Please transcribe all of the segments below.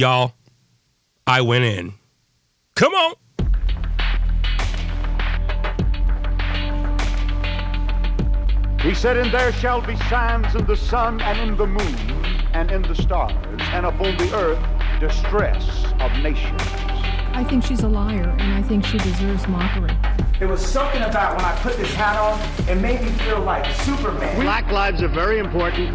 Y'all, I went in. Come on. He said, And there shall be signs in the sun and in the moon and in the stars, and upon the earth distress of nations. I think she's a liar, and I think she deserves mockery. There was something about when I put this hat on, it made me feel like Superman. Black lives are very important.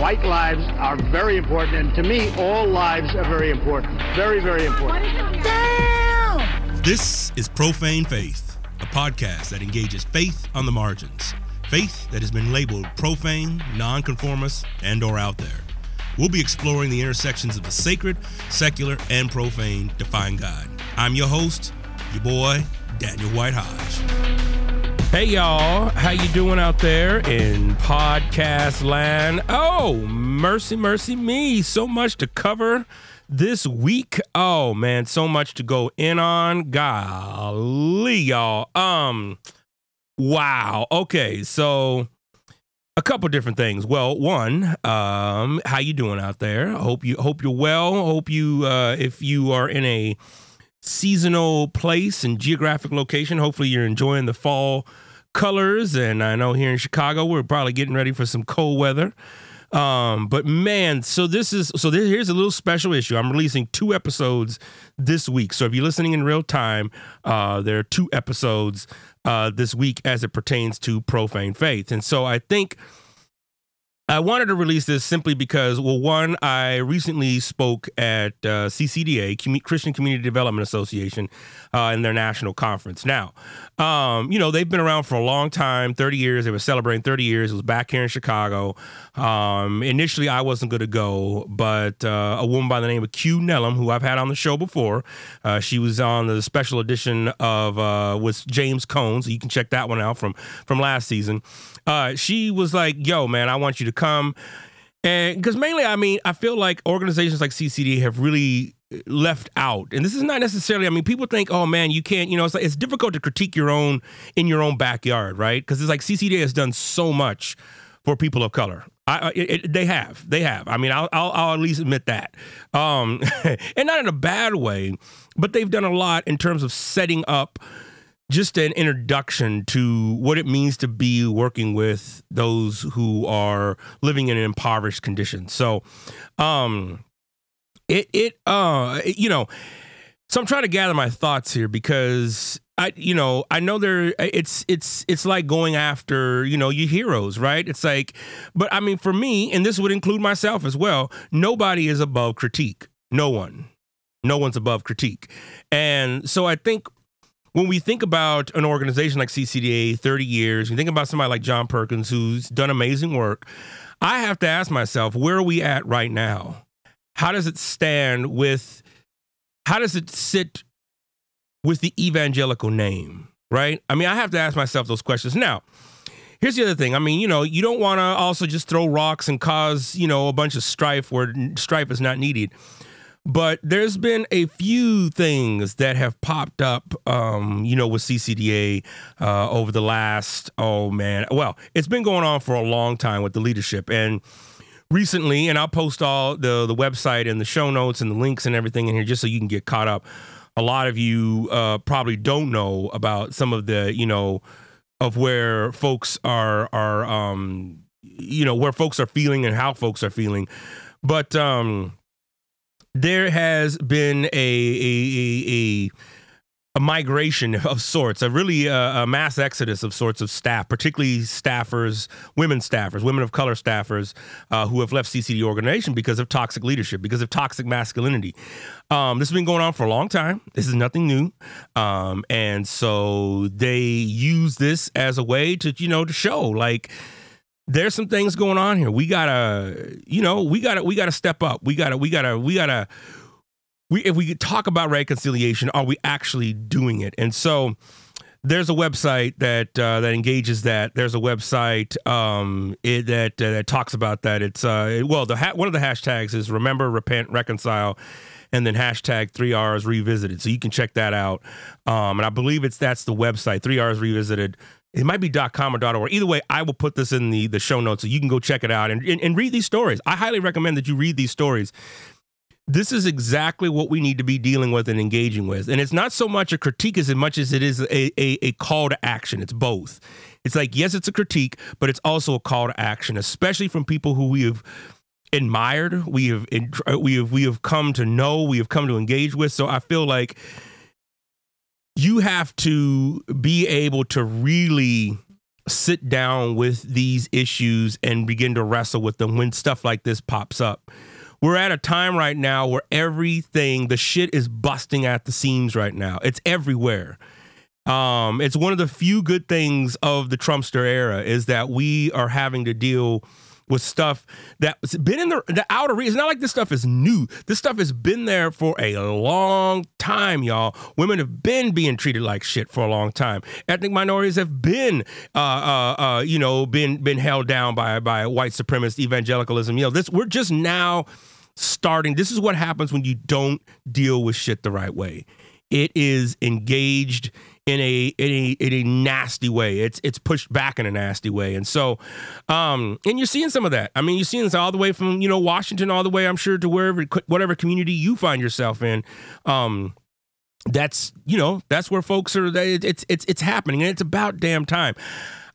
White lives are very important. And to me, all lives are very important. Very, very important. Damn! This is Profane Faith, a podcast that engages faith on the margins. Faith that has been labeled profane, nonconformist, and or out there. We'll be exploring the intersections of the sacred, secular, and profane define God. I'm your host, your boy, Daniel White Hodge. Hey y'all, how you doing out there in podcast land? Oh, mercy, mercy me. So much to cover this week. Oh man, so much to go in on. Golly, y'all. Um wow. Okay, so a couple different things. Well, one, um, how you doing out there? Hope you hope you're well. Hope you uh, if you are in a seasonal place and geographic location, hopefully you're enjoying the fall colors. And I know here in Chicago, we're probably getting ready for some cold weather. Um, but man, so this is so this, here's a little special issue. I'm releasing two episodes this week. So if you're listening in real time, uh, there are two episodes uh, this week as it pertains to profane faith. And so I think I wanted to release this simply because, well, one, I recently spoke at uh, CCDA, Christian Community Development Association, uh, in their national conference. Now, um, you know, they've been around for a long time 30 years. They were celebrating 30 years. It was back here in Chicago. Um, initially, I wasn't going to go, but uh, a woman by the name of Q Nellum, who I've had on the show before, uh, she was on the special edition of uh, with James Cone. So you can check that one out from, from last season. Uh, she was like, yo, man, I want you to come. And because mainly, I mean, I feel like organizations like CCD have really left out. And this is not necessarily, I mean, people think, oh man, you can't, you know, it's like, it's difficult to critique your own in your own backyard, right? Because it's like CCD has done so much for people of color. I, it, it, they have, they have. I mean, I'll, I'll, I'll at least admit that, um, and not in a bad way, but they've done a lot in terms of setting up just an introduction to what it means to be working with those who are living in impoverished conditions. So, um, it it uh you know, so I'm trying to gather my thoughts here because I you know I know there it's it's it's like going after you know your heroes right it's like but I mean for me and this would include myself as well nobody is above critique no one no one's above critique and so I think when we think about an organization like CCDA, 30 years, we think about somebody like John Perkins who's done amazing work. I have to ask myself, where are we at right now? How does it stand with, how does it sit with the evangelical name, right? I mean, I have to ask myself those questions. Now, here's the other thing. I mean, you know, you don't want to also just throw rocks and cause, you know, a bunch of strife where strife is not needed but there's been a few things that have popped up, um, you know, with CCDA uh, over the last, oh man, well, it's been going on for a long time with the leadership. And recently, and I'll post all the, the website and the show notes and the links and everything in here just so you can get caught up. A lot of you uh, probably don't know about some of the, you know, of where folks are, are, um, you know, where folks are feeling and how folks are feeling. But, um, there has been a a, a, a migration of sorts, a really uh, a mass exodus of sorts of staff, particularly staffers, women staffers, women of color staffers uh, who have left CCD organization because of toxic leadership, because of toxic masculinity. Um, this has been going on for a long time. This is nothing new, um, and so they use this as a way to you know to show like there's some things going on here. We gotta, you know, we gotta, we gotta step up. We gotta, we gotta, we gotta. We if we talk about reconciliation, are we actually doing it? And so, there's a website that uh, that engages that. There's a website um, it, that uh, that talks about that. It's uh, well, the ha- one of the hashtags is remember, repent, reconcile, and then hashtag three R's revisited. So you can check that out. Um, and I believe it's that's the website three R's revisited it might be .com or .org. Either way, I will put this in the, the show notes so you can go check it out and, and, and read these stories. I highly recommend that you read these stories this is exactly what we need to be dealing with and engaging with. And it's not so much a critique as much as it is a, a, a, call to action. It's both. It's like, yes, it's a critique, but it's also a call to action, especially from people who we have admired, we have we have we have come to know, we have come to engage with. So I feel like you have to be able to really sit down with these issues and begin to wrestle with them when stuff like this pops up. We're at a time right now where everything, the shit is busting at the seams right now. It's everywhere. Um, it's one of the few good things of the Trumpster era is that we are having to deal with stuff that's been in the, the outer reach. It's not like this stuff is new. This stuff has been there for a long time, y'all. Women have been being treated like shit for a long time. Ethnic minorities have been, uh, uh, uh, you know, been been held down by by white supremacist evangelicalism. You know, this we're just now starting. This is what happens when you don't deal with shit the right way. It is engaged in a in a in a nasty way. It's it's pushed back in a nasty way, and so, um, and you're seeing some of that. I mean, you're seeing this all the way from you know Washington all the way, I'm sure, to wherever whatever community you find yourself in. Um, that's you know that's where folks are. It's it's it's happening, and it's about damn time.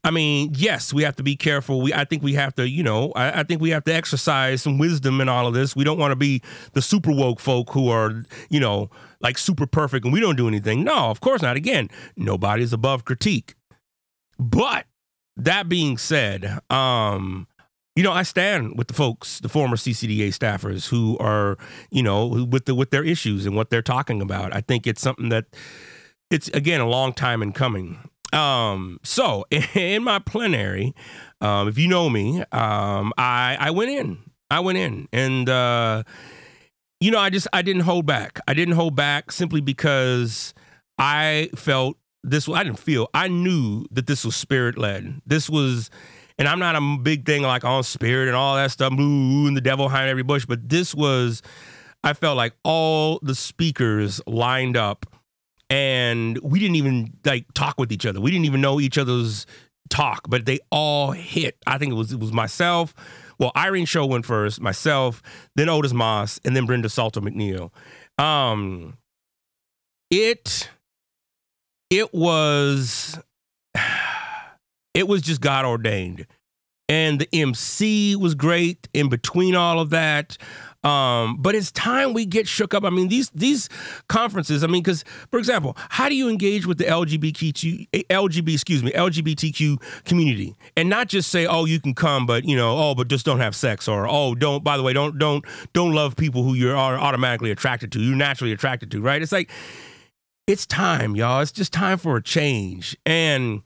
I mean, yes, we have to be careful. We, I think we have to, you know, I, I, think we have to exercise some wisdom in all of this. We don't want to be the super woke folk who are, you know, like super perfect and we don't do anything. No, of course not. Again, nobody's above critique. But that being said, um, you know, I stand with the folks, the former CCDA staffers who are, you know, with the with their issues and what they're talking about. I think it's something that it's again a long time in coming. Um, so in my plenary, um, if you know me, um, I I went in. I went in and uh, you know, I just I didn't hold back. I didn't hold back simply because I felt this I didn't feel. I knew that this was spirit led. This was and I'm not a big thing like on spirit and all that stuff, ooh, and the devil behind every bush, but this was I felt like all the speakers lined up and we didn't even like talk with each other. We didn't even know each other's talk, but they all hit. I think it was it was myself. Well, Irene Cho went first, myself, then Otis Moss, and then Brenda Salter McNeil. Um, it it was it was just God ordained. And the MC was great in between all of that. Um, but it's time we get shook up. I mean, these these conferences. I mean, because for example, how do you engage with the LGBTQ LGB excuse me LGBTQ community and not just say, oh, you can come, but you know, oh, but just don't have sex, or oh, don't. By the way, don't don't don't love people who you're automatically attracted to. You're naturally attracted to, right? It's like it's time, y'all. It's just time for a change. And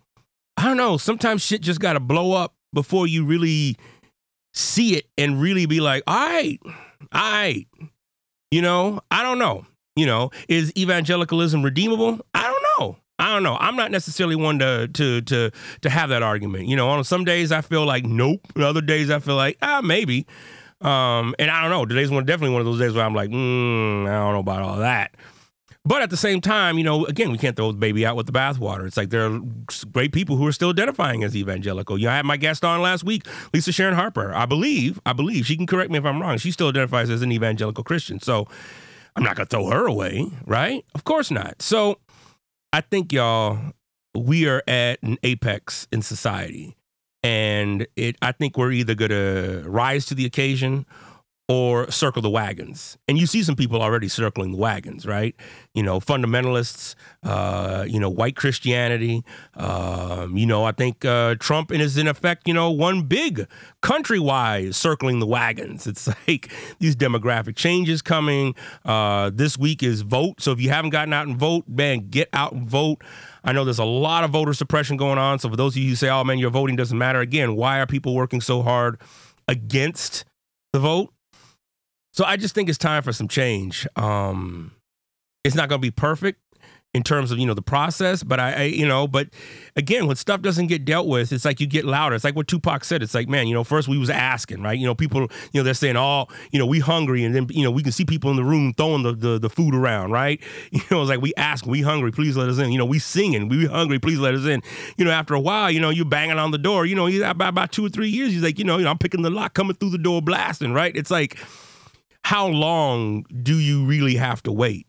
I don't know. Sometimes shit just got to blow up before you really see it and really be like, all right I, you know, I don't know. You know, is evangelicalism redeemable? I don't know. I don't know. I'm not necessarily one to to to to have that argument. You know, on some days I feel like nope. And other days I feel like ah maybe. Um, and I don't know. Today's one definitely one of those days where I'm like, mm, I don't know about all that. But at the same time, you know, again, we can't throw the baby out with the bathwater. It's like there are great people who are still identifying as evangelical. You know, I had my guest on last week, Lisa Sharon Harper. I believe, I believe she can correct me if I'm wrong. She still identifies as an evangelical Christian. So I'm not gonna throw her away, right? Of course not. So I think y'all, we are at an apex in society, and it. I think we're either gonna rise to the occasion or circle the wagons. And you see some people already circling the wagons, right? You know, fundamentalists, uh, you know, white Christianity. Um, you know, I think uh, Trump is in effect, you know, one big countrywide circling the wagons. It's like these demographic changes coming. Uh, this week is vote. So if you haven't gotten out and vote, man, get out and vote. I know there's a lot of voter suppression going on. So for those of you who say, oh man, your voting doesn't matter, again, why are people working so hard against the vote? So I just think it's time for some change. Um, it's not going to be perfect in terms of you know the process but I, I, you know but again when stuff doesn't get dealt with it's like you get louder it's like what tupac said it's like man you know first we was asking right you know people you know they're saying oh you know we hungry and then you know we can see people in the room throwing the the, the food around right you know it's like we ask we hungry please let us in you know we singing we hungry please let us in you know after a while you know you banging on the door you know about, about two or three years he's like you know, you know i'm picking the lock coming through the door blasting right it's like how long do you really have to wait?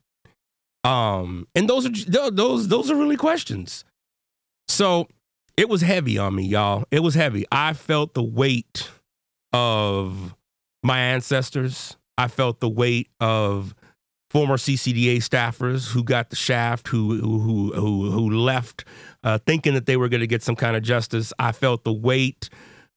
Um, and those are those those are really questions. So it was heavy on me, y'all. It was heavy. I felt the weight of my ancestors. I felt the weight of former CCDA staffers who got the shaft, who who who who left uh, thinking that they were going to get some kind of justice. I felt the weight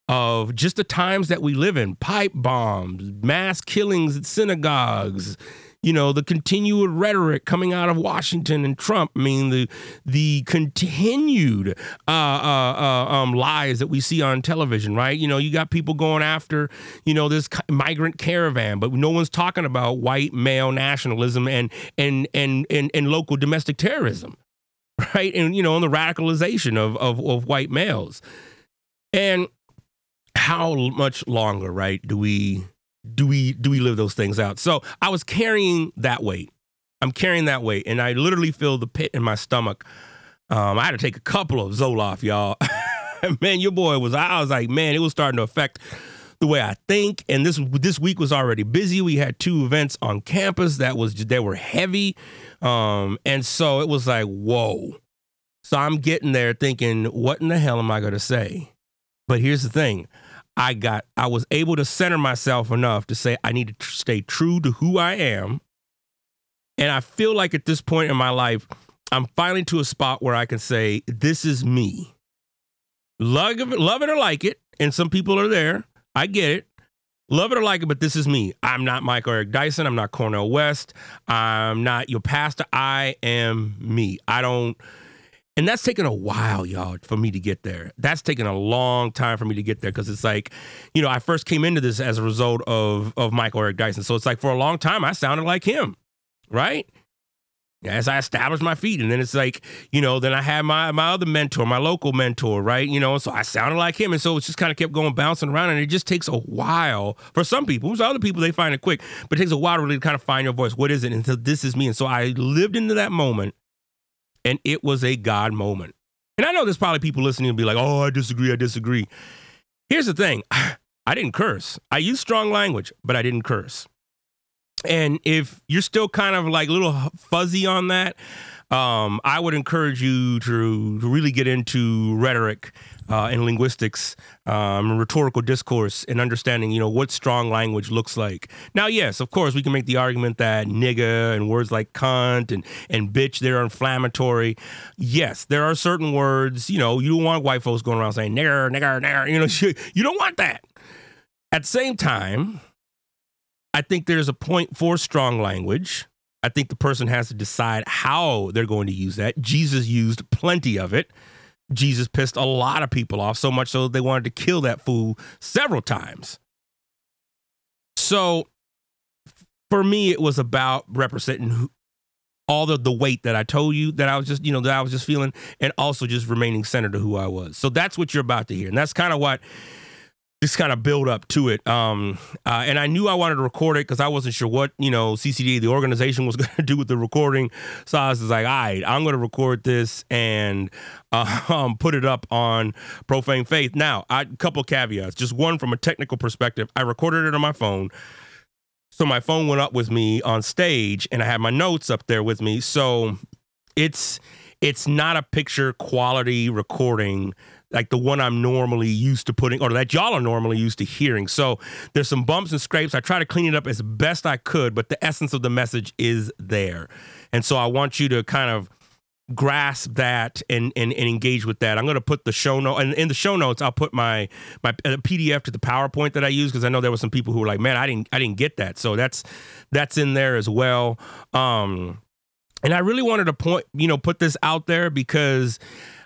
of just the times that we live in: pipe bombs, mass killings at synagogues, you know, the continued rhetoric coming out of Washington and Trump. I mean, the the continued uh, uh, uh, um, lies that we see on television, right? You know, you got people going after, you know, this migrant caravan, but no one's talking about white male nationalism and and and and, and local domestic terrorism, right? And you know, and the radicalization of of, of white males, and how much longer, right? Do we do we do we live those things out? So I was carrying that weight. I'm carrying that weight, and I literally feel the pit in my stomach. Um, I had to take a couple of Zoloft, y'all. man, your boy was. I was like, man, it was starting to affect the way I think. And this this week was already busy. We had two events on campus that was they were heavy, um, and so it was like, whoa. So I'm getting there thinking, what in the hell am I going to say? But here's the thing I got I was able to center myself enough to say I need to stay true to who I am. And I feel like at this point in my life, I'm finally to a spot where I can say, this is me. Love it, love it or like it. And some people are there. I get it. Love it or like it, but this is me. I'm not Michael Eric Dyson. I'm not Cornel West. I'm not your pastor. I am me. I don't and that's taken a while, y'all, for me to get there. That's taken a long time for me to get there because it's like, you know, I first came into this as a result of of Michael Eric Dyson. So it's like for a long time I sounded like him, right? As I established my feet, and then it's like, you know, then I had my my other mentor, my local mentor, right? You know, so I sounded like him, and so it just kind of kept going bouncing around, and it just takes a while for some people. For other people, they find it quick, but it takes a while really to really kind of find your voice. What is it? And so this is me, and so I lived into that moment and it was a God moment. And I know there's probably people listening and be like, oh, I disagree, I disagree. Here's the thing I didn't curse. I used strong language, but I didn't curse. And if you're still kind of like a little fuzzy on that, um, I would encourage you to, to really get into rhetoric uh, and linguistics, um, rhetorical discourse, and understanding, you know, what strong language looks like. Now, yes, of course, we can make the argument that nigga and words like cunt and, and bitch, they're inflammatory. Yes, there are certain words, you know, you don't want white folks going around saying nigger, nigger, nigger, you know, you don't want that. At the same time, I think there's a point for strong language. I think the person has to decide how they're going to use that. Jesus used plenty of it. Jesus pissed a lot of people off, so much so they wanted to kill that fool several times. So for me, it was about representing all the, the weight that I told you that I was just, you know, that I was just feeling, and also just remaining centered to who I was. So that's what you're about to hear. And that's kind of what just kind of build up to it. Um, uh, and I knew I wanted to record it because I wasn't sure what you know CCD the organization, was going to do with the recording. So I was like, all right, I'm going to record this and uh, um, put it up on Profane Faith. Now, a couple caveats. Just one from a technical perspective. I recorded it on my phone. So my phone went up with me on stage, and I had my notes up there with me. So it's it's not a picture quality recording like the one I'm normally used to putting, or that y'all are normally used to hearing. So there's some bumps and scrapes. I try to clean it up as best I could, but the essence of the message is there. And so I want you to kind of grasp that and, and, and engage with that. I'm going to put the show note and in the show notes I'll put my my uh, PDF to the PowerPoint that I use because I know there were some people who were like, "Man, I didn't I didn't get that." So that's that's in there as well. Um and I really wanted to point, you know, put this out there because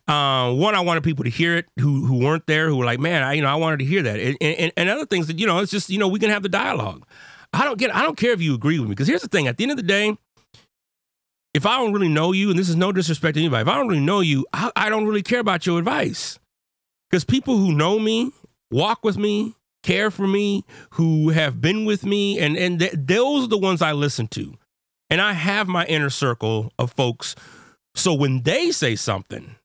uh, one, I wanted people to hear it who who weren't there, who were like, man, I you know I wanted to hear that, and, and, and other things that you know it's just you know we can have the dialogue. I don't get I don't care if you agree with me because here's the thing: at the end of the day, if I don't really know you, and this is no disrespect to anybody, if I don't really know you, I, I don't really care about your advice because people who know me, walk with me, care for me, who have been with me, and and th- those are the ones I listen to, and I have my inner circle of folks. So when they say something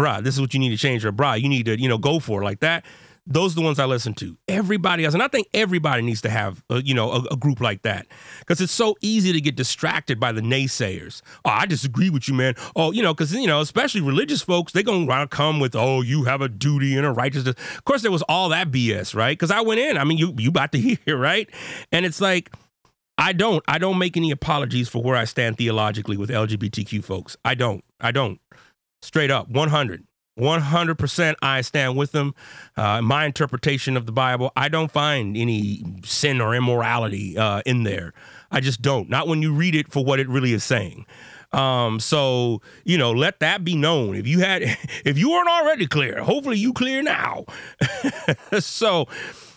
bruh, this is what you need to change, or bruh, you need to, you know, go for it like that. those are the ones I listen to. Everybody else, and I think everybody needs to have, a, you know, a, a group like that because it's so easy to get distracted by the naysayers. Oh, I disagree with you, man. Oh, you know, because you know, especially religious folks, they're gonna come with, oh, you have a duty and a righteousness. Of course, there was all that BS, right? Because I went in. I mean, you you about to hear, right? And it's like. I don't. I don't make any apologies for where I stand theologically with LGBTQ folks. I don't. I don't. Straight up, 100. 100% I stand with them. Uh, my interpretation of the Bible, I don't find any sin or immorality uh, in there. I just don't. Not when you read it for what it really is saying. Um, so you know, let that be known. If you had, if you weren't already clear, hopefully you clear now. so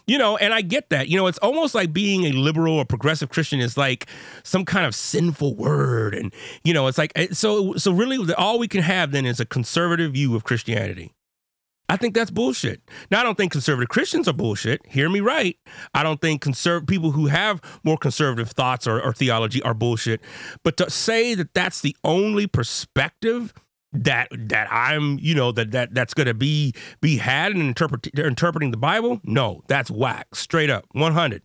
you know, and I get that. You know, it's almost like being a liberal or progressive Christian is like some kind of sinful word, and you know, it's like eh, so. So really, all we can have then is a conservative view of Christianity. I think that's bullshit. Now, I don't think conservative Christians are bullshit. Hear me right. I don't think conserv- people who have more conservative thoughts or, or theology are bullshit. But to say that that's the only perspective that that I'm you know that that that's going to be be had in interpret, interpreting the Bible. No, that's whack. Straight up, 100.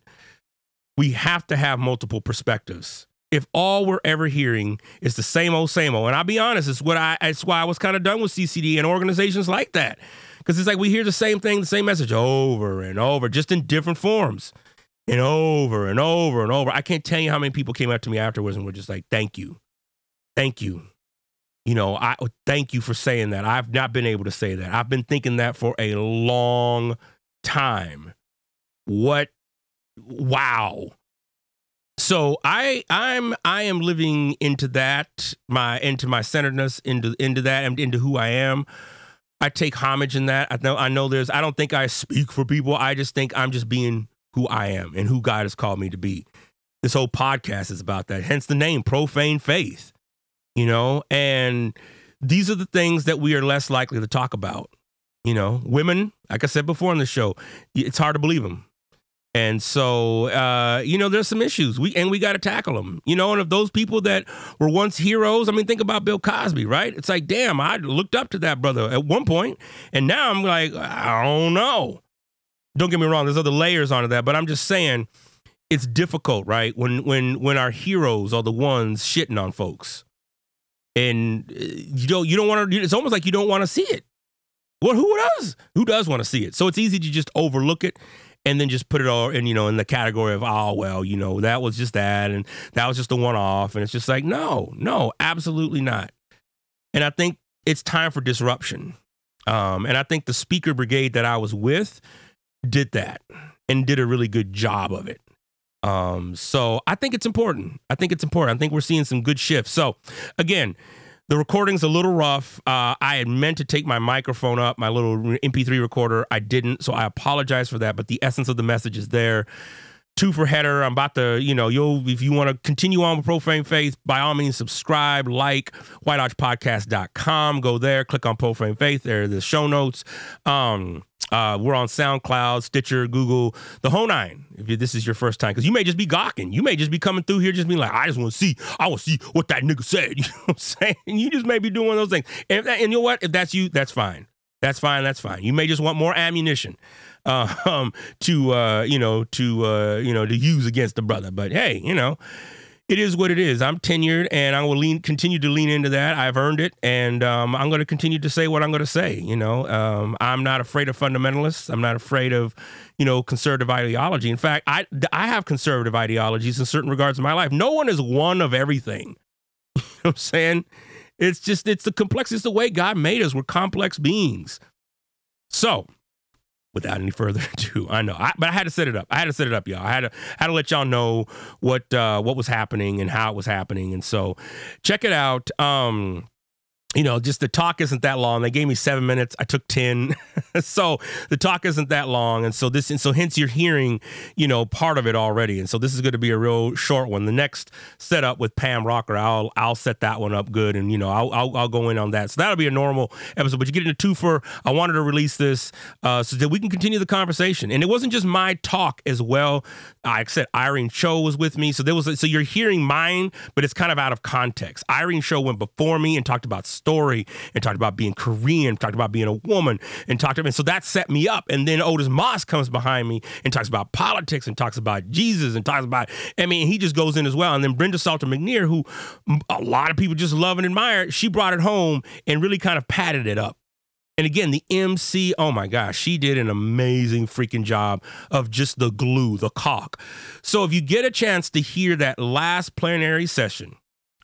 We have to have multiple perspectives. If all we're ever hearing is the same old same old, and I'll be honest, it's what I it's why I was kind of done with CCD and organizations like that because it's like we hear the same thing, the same message over and over, just in different forms, and over and over and over. I can't tell you how many people came up to me afterwards and were just like, "Thank you, thank you." You know, I thank you for saying that. I've not been able to say that. I've been thinking that for a long time. What wow. So I I'm I am living into that, my into my centeredness, into into that, and into who I am. I take homage in that. I know I know there's I don't think I speak for people. I just think I'm just being who I am and who God has called me to be. This whole podcast is about that. Hence the name Profane Faith you know, and these are the things that we are less likely to talk about. You know, women, like I said before on the show, it's hard to believe them. And so, uh, you know, there's some issues. We and we got to tackle them. You know, and if those people that were once heroes, I mean, think about Bill Cosby, right? It's like, damn, I looked up to that brother at one point, and now I'm like, I don't know. Don't get me wrong. There's other layers onto that, but I'm just saying, it's difficult, right? When when when our heroes are the ones shitting on folks and uh, you don't you don't want to. It's almost like you don't want to see it. Well, who does? Who does want to see it? So it's easy to just overlook it and then just put it all in, you know, in the category of, oh, well, you know, that was just that and that was just a one off. And it's just like, no, no, absolutely not. And I think it's time for disruption. Um, and I think the speaker brigade that I was with did that and did a really good job of it. Um, so I think it's important. I think it's important. I think we're seeing some good shifts. So again, the recording's a little rough. Uh, I had meant to take my microphone up, my little MP3 recorder. I didn't, so I apologize for that. But the essence of the message is there. Two for header. I'm about to, you know, you'll if you want to continue on with Profane Faith, by all means, subscribe, like whitearchpodcast.com. Go there, click on Profane Faith. There are the show notes. Um, uh, we're on SoundCloud, Stitcher, Google, the whole nine. If this is your first time, because you may just be gawking, you may just be coming through here, just being like, I just want to see, I want to see what that nigga said. You know what I'm saying? You just may be doing those things. And, and you know what? If that's you, that's fine. That's fine. That's fine. You may just want more ammunition uh, um, to uh, you know to uh, you know to use against the brother. But hey, you know it is what it is. I'm tenured, and I will lean, continue to lean into that. I've earned it, and um, I'm going to continue to say what I'm going to say. You know, um, I'm not afraid of fundamentalists. I'm not afraid of, you know, conservative ideology. In fact, I I have conservative ideologies in certain regards in my life. No one is one of everything. you know what I'm saying? It's just it's the complex. It's the way God made us. We're complex beings. So without any further ado. I know, I, but I had to set it up. I had to set it up, y'all. I had to had to let y'all know what uh, what was happening and how it was happening, and so check it out. Um, you know, just the talk isn't that long. They gave me seven minutes. I took 10. so the talk isn't that long. And so this, and so hence you're hearing, you know, part of it already. And so this is going to be a real short one. The next setup with Pam Rocker, I'll, I'll set that one up good. And, you know, I'll, I'll, I'll go in on that. So that'll be a normal episode, but you get into two for, I wanted to release this uh, so that we can continue the conversation. And it wasn't just my talk as well. I said, Irene Cho was with me. So there was, so you're hearing mine, but it's kind of out of context. Irene Cho went before me and talked about story and talked about being Korean, talked about being a woman, and talked about. And so that set me up. And then Otis Moss comes behind me and talks about politics and talks about Jesus and talks about. I mean, he just goes in as well. And then Brenda Salter McNeil, who a lot of people just love and admire, she brought it home and really kind of padded it up. And again, the MC, oh my gosh, she did an amazing freaking job of just the glue, the caulk. So if you get a chance to hear that last plenary session,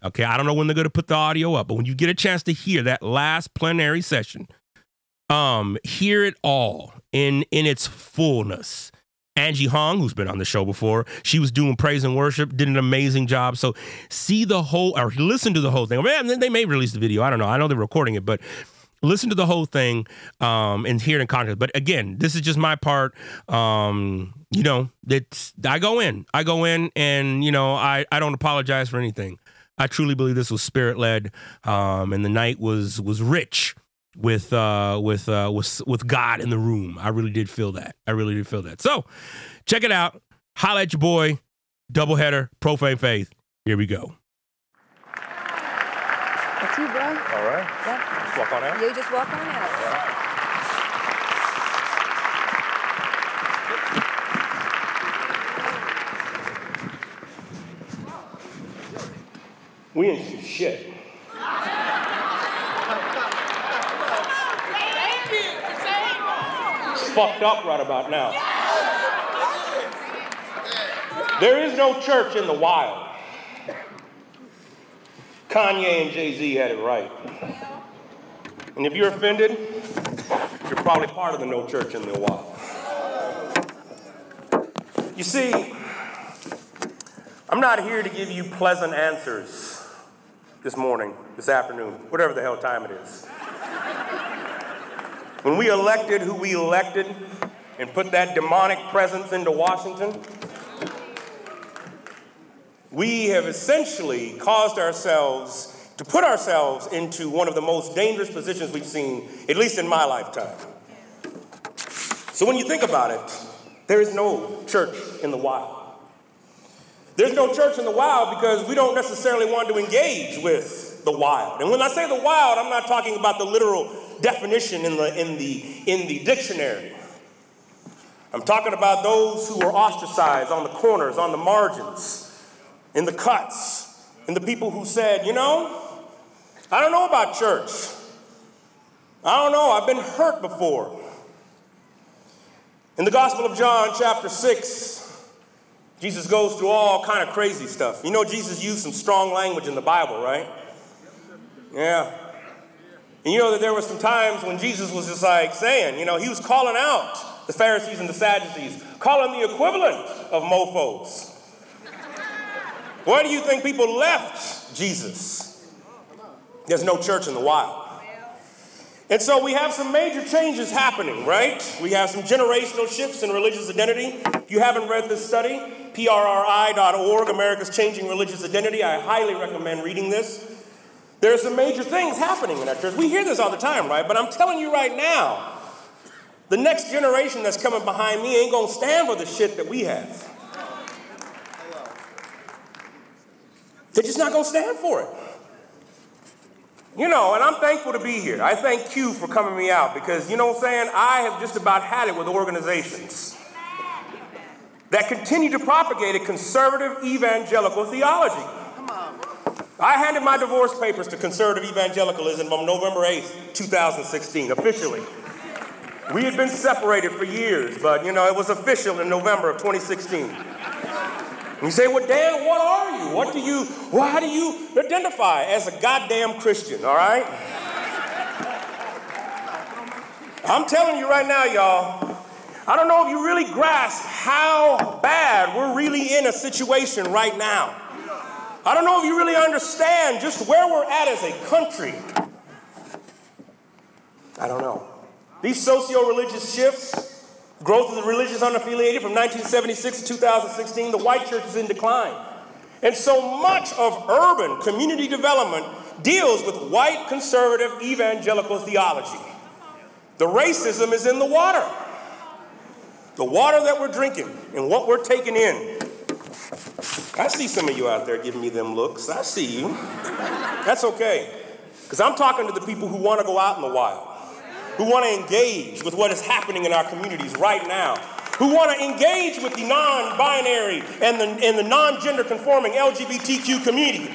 okay, I don't know when they're going to put the audio up, but when you get a chance to hear that last plenary session, um, hear it all in in its fullness. Angie Hong, who's been on the show before, she was doing praise and worship, did an amazing job. So see the whole or listen to the whole thing. Man, they may release the video. I don't know. I know they're recording it, but listen to the whole thing um, and hear it in context. But again, this is just my part. Um, you know, it's I go in, I go in, and you know, I I don't apologize for anything. I truly believe this was spirit led, um, and the night was was rich with uh, with uh, with with God in the room. I really did feel that. I really did feel that. So check it out. Holla at your boy. Doubleheader, Profane Faith. Here we go. That's you, bro. All right. Yeah. Just walk on out. You just walk on out. We ain't some shit. It's fucked up right about now. There is no church in the wild. Kanye and Jay Z had it right. And if you're offended, you're probably part of the no church in the wild. You see, I'm not here to give you pleasant answers this morning, this afternoon, whatever the hell time it is. When we elected who we elected and put that demonic presence into Washington, we have essentially caused ourselves to put ourselves into one of the most dangerous positions we've seen, at least in my lifetime. So when you think about it, there is no church in the wild. There's no church in the wild because we don't necessarily want to engage with the wild. And when I say the wild, I'm not talking about the literal definition in the, in the, in the dictionary. I'm talking about those who were ostracized on the corners, on the margins, in the cuts, and the people who said, you know, I don't know about church. I don't know, I've been hurt before. In the Gospel of John, chapter 6, Jesus goes through all kind of crazy stuff. You know, Jesus used some strong language in the Bible, right? Yeah. And you know that there were some times when Jesus was just like saying, you know, he was calling out the Pharisees and the Sadducees, calling the equivalent of mofos. Why do you think people left Jesus? There's no church in the wild. And so we have some major changes happening, right? We have some generational shifts in religious identity. If you haven't read this study, PRRI.org, America's Changing Religious Identity, I highly recommend reading this. There are some major things happening in our church. We hear this all the time, right? But I'm telling you right now, the next generation that's coming behind me ain't gonna stand for the shit that we have. They're just not gonna stand for it. You know, and I'm thankful to be here. I thank Q for coming me out because, you know what I'm saying? I have just about had it with organizations that continue to propagate a conservative evangelical theology. I handed my divorce papers to conservative evangelicalism on November 8th, 2016, officially. We had been separated for years, but you know, it was official in November of 2016. You say, well, Dan, what are you? What do you, why do you identify as a goddamn Christian, all right? I'm telling you right now, y'all, I don't know if you really grasp how bad we're really in a situation right now. I don't know if you really understand just where we're at as a country. I don't know. These socio religious shifts, Growth of the religious unaffiliated from 1976 to 2016, the white church is in decline. And so much of urban community development deals with white conservative evangelical theology. The racism is in the water. The water that we're drinking and what we're taking in. I see some of you out there giving me them looks. I see you. That's okay. Because I'm talking to the people who want to go out in the wild, who want to engage with what is happening in our communities right now, who want to engage with the non binary and the, and the non gender conforming LGBTQ community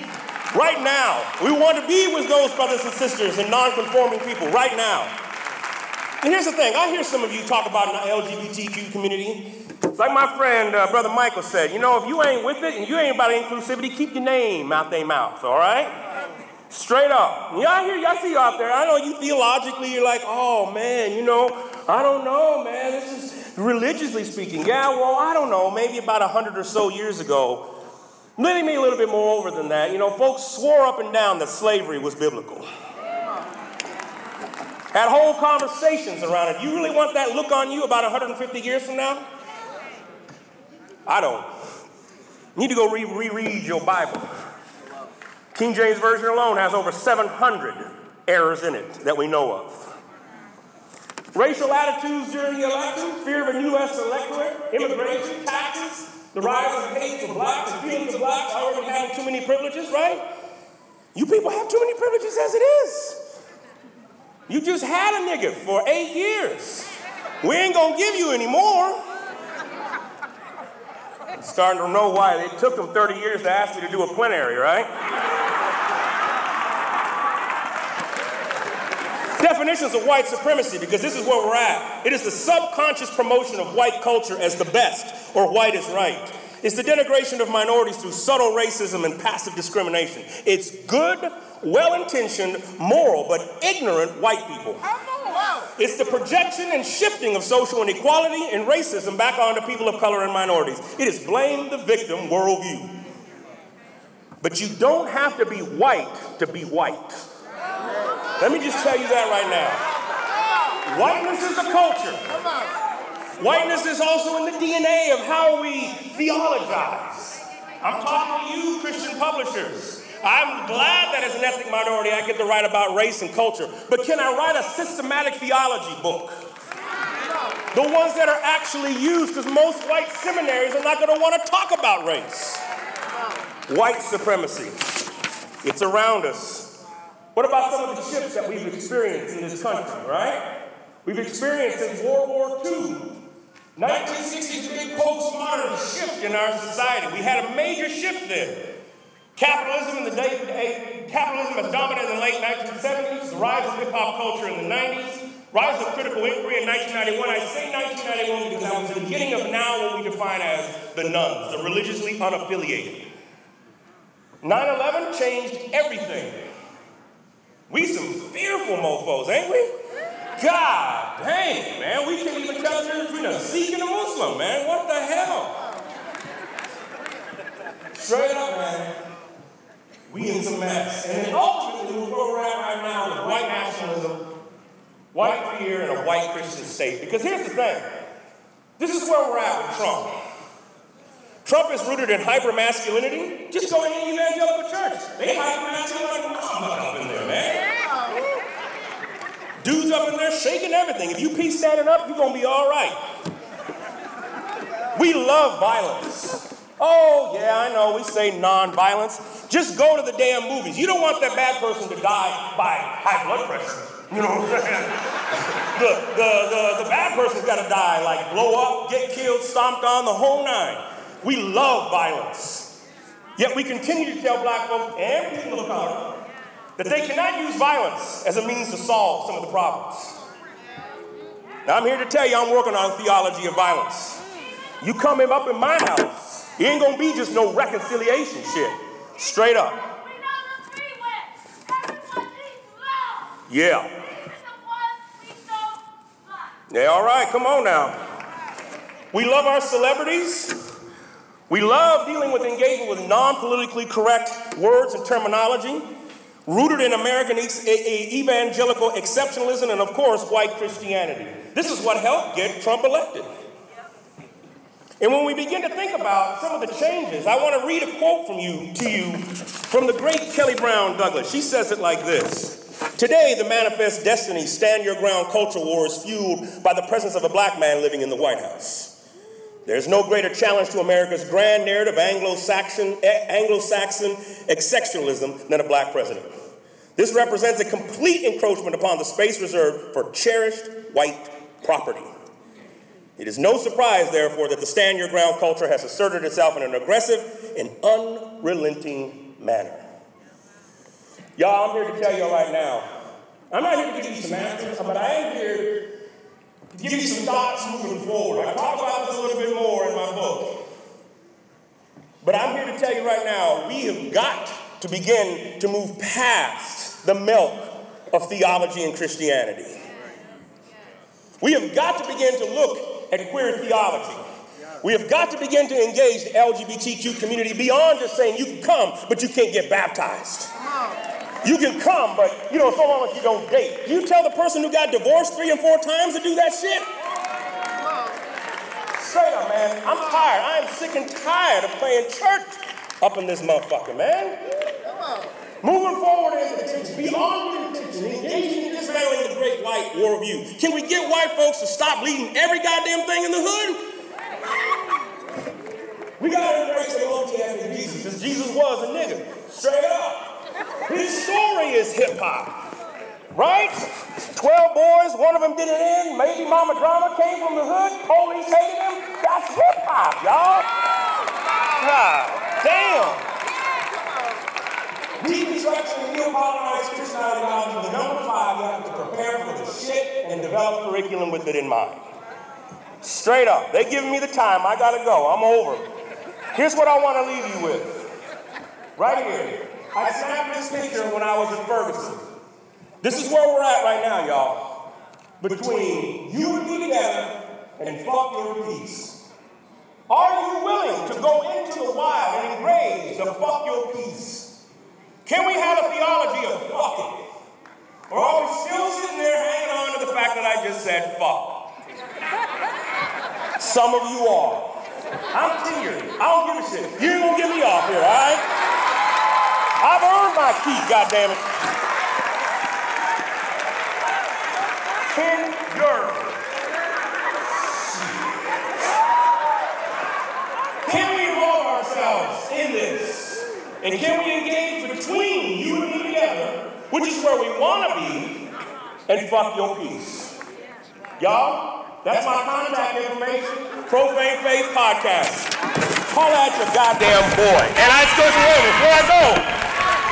right now. We want to be with those brothers and sisters and non conforming people right now. And here's the thing I hear some of you talk about in the LGBTQ community. It's like my friend, uh, Brother Michael said, you know, if you ain't with it and you ain't about inclusivity, keep your name out their mouth, all right? Straight up. Y'all hear, y'all see you out there. I know you theologically, you're like, oh man, you know, I don't know, man. This is religiously speaking. Yeah, well, I don't know. Maybe about a hundred or so years ago, maybe a little bit more over than that. You know, folks swore up and down that slavery was biblical. Had whole conversations around it. You really want that look on you about 150 years from now? I don't. Need to go re- reread your Bible. King James Version alone has over 700 errors in it that we know of. Racial attitudes during the election, fear of a U.S. electorate, immigration, taxes, the rise of hate for blacks and feelings of blacks already having too many privileges, right? You people have too many privileges as it is. You just had a nigga for eight years. We ain't gonna give you any more. Starting to know why it took them 30 years to ask me to do a plenary, right? Definitions of white supremacy, because this is where we're at. It is the subconscious promotion of white culture as the best, or white is right. It's the denigration of minorities through subtle racism and passive discrimination. It's good, well intentioned, moral, but ignorant white people. It's the projection and shifting of social inequality and racism back onto people of color and minorities. It is blame the victim worldview. But you don't have to be white to be white. Let me just tell you that right now. Whiteness is a culture. Whiteness is also in the DNA of how we theologize. I'm talking to you, Christian publishers. I'm glad that as an ethnic minority I get to write about race and culture, but can I write a systematic theology book? The ones that are actually used, because most white seminaries are not going to want to talk about race. White supremacy. It's around us. What about some of the shifts that we've experienced in this country, right? We've experienced since World War II. 1960s a big postmodern shift in our society. We had a major shift there. Capitalism in the day, eh, capitalism as dominant in the late 1970s, the rise of hip hop culture in the 90s, rise of critical inquiry in 1991. I say 1991 because that was the beginning of now what we define as the nones, the religiously unaffiliated. 9 11 changed everything. We some fearful mofos, ain't we? God dang, man, we can't even tell the difference between a Sikh and a Muslim, man. What the hell? Straight up, man. We in some mess. And then ultimately, we're at right now with white nationalism, white fear, and a white Christian state. Because here's the thing this is where we're at with Trump. Trump is rooted in hypermasculinity. Just go to any evangelical church. They hypermasculine like a up in there, man. Dudes up in there shaking everything. If you peace standing up, you're gonna be all right. We love violence. Oh, yeah, I know, we say non-violence. Just go to the damn movies. You don't want that bad person to die by high blood pressure. You know what I'm saying? the, the, the, the bad person's gotta die, like blow up, get killed, stomped on, the whole nine. We love violence. Yet we continue to tell black folks and people of color that they cannot use violence as a means to solve some of the problems. Now, I'm here to tell you I'm working on a theology of violence. You come up in my house, it ain't gonna be just no reconciliation shit. Straight up. Yeah. Yeah, all right, come on now. We love our celebrities. We love dealing with engagement with non politically correct words and terminology rooted in American evangelical exceptionalism and, of course, white Christianity. This is what helped get Trump elected. And when we begin to think about some of the changes, I want to read a quote from you to you from the great Kelly Brown Douglas. She says it like this. Today, the manifest destiny, stand your ground culture war is fueled by the presence of a black man living in the White House. There's no greater challenge to America's grand narrative Anglo-Saxon, eh, Anglo-Saxon exceptionalism than a black president. This represents a complete encroachment upon the space reserved for cherished white property. It is no surprise, therefore, that the stand your ground culture has asserted itself in an aggressive and unrelenting manner. Y'all, I'm here to tell you right now. I'm not here to give you some answers, but I am here give you some thoughts moving forward. I talk about this a little bit more in my book. But I'm here to tell you right now, we have got to begin to move past the milk of theology and Christianity. We have got to begin to look at queer theology. We have got to begin to engage the LGBTQ community beyond just saying you can come, but you can't get baptized. You can come, but you know, so long as you don't date. You tell the person who got divorced three and four times to do that shit? Straight up, man. I'm tired. I am sick and tired of playing church up in this motherfucker, man. Moving forward in the teaching, beyond the engaging in dismantling the great white worldview. Can we get white folks to stop leading every goddamn thing in the hood? We gotta embrace the after Jesus, because Jesus was a nigga. Straight up. His story is hip hop. Right? 12 boys, one of them did it in, maybe Mama Drama came from the hood, police hated him. That's hip hop, y'all. God damn. Reconstruction, neo-colonized Christian ideology, the number five, you have to prepare for the shit and develop curriculum with it in mind. Straight up. They giving me the time. I gotta go. I'm over. Here's what I want to leave you with. Right here. I snapped this picture when I was in Ferguson. This is where we're at right now, y'all. Between you and me together and fuck your peace. Are you willing to go into the wild and engrave the fuck your peace? Can we have a theology of fucking? Or are we still sitting there hanging on to the fact that I just said fuck? Some of you are. I'm tearing. I don't give a shit. You ain't gonna get me off here, all right? I've earned my keep, goddammit. Ken Durham. Can we involve ourselves in this? And can we engage between you and me together, which is where we want to be, and fuck your peace? Y'all, that's my contact information. Profane Faith Podcast. Call out your goddamn boy. And I just go wait, before I go,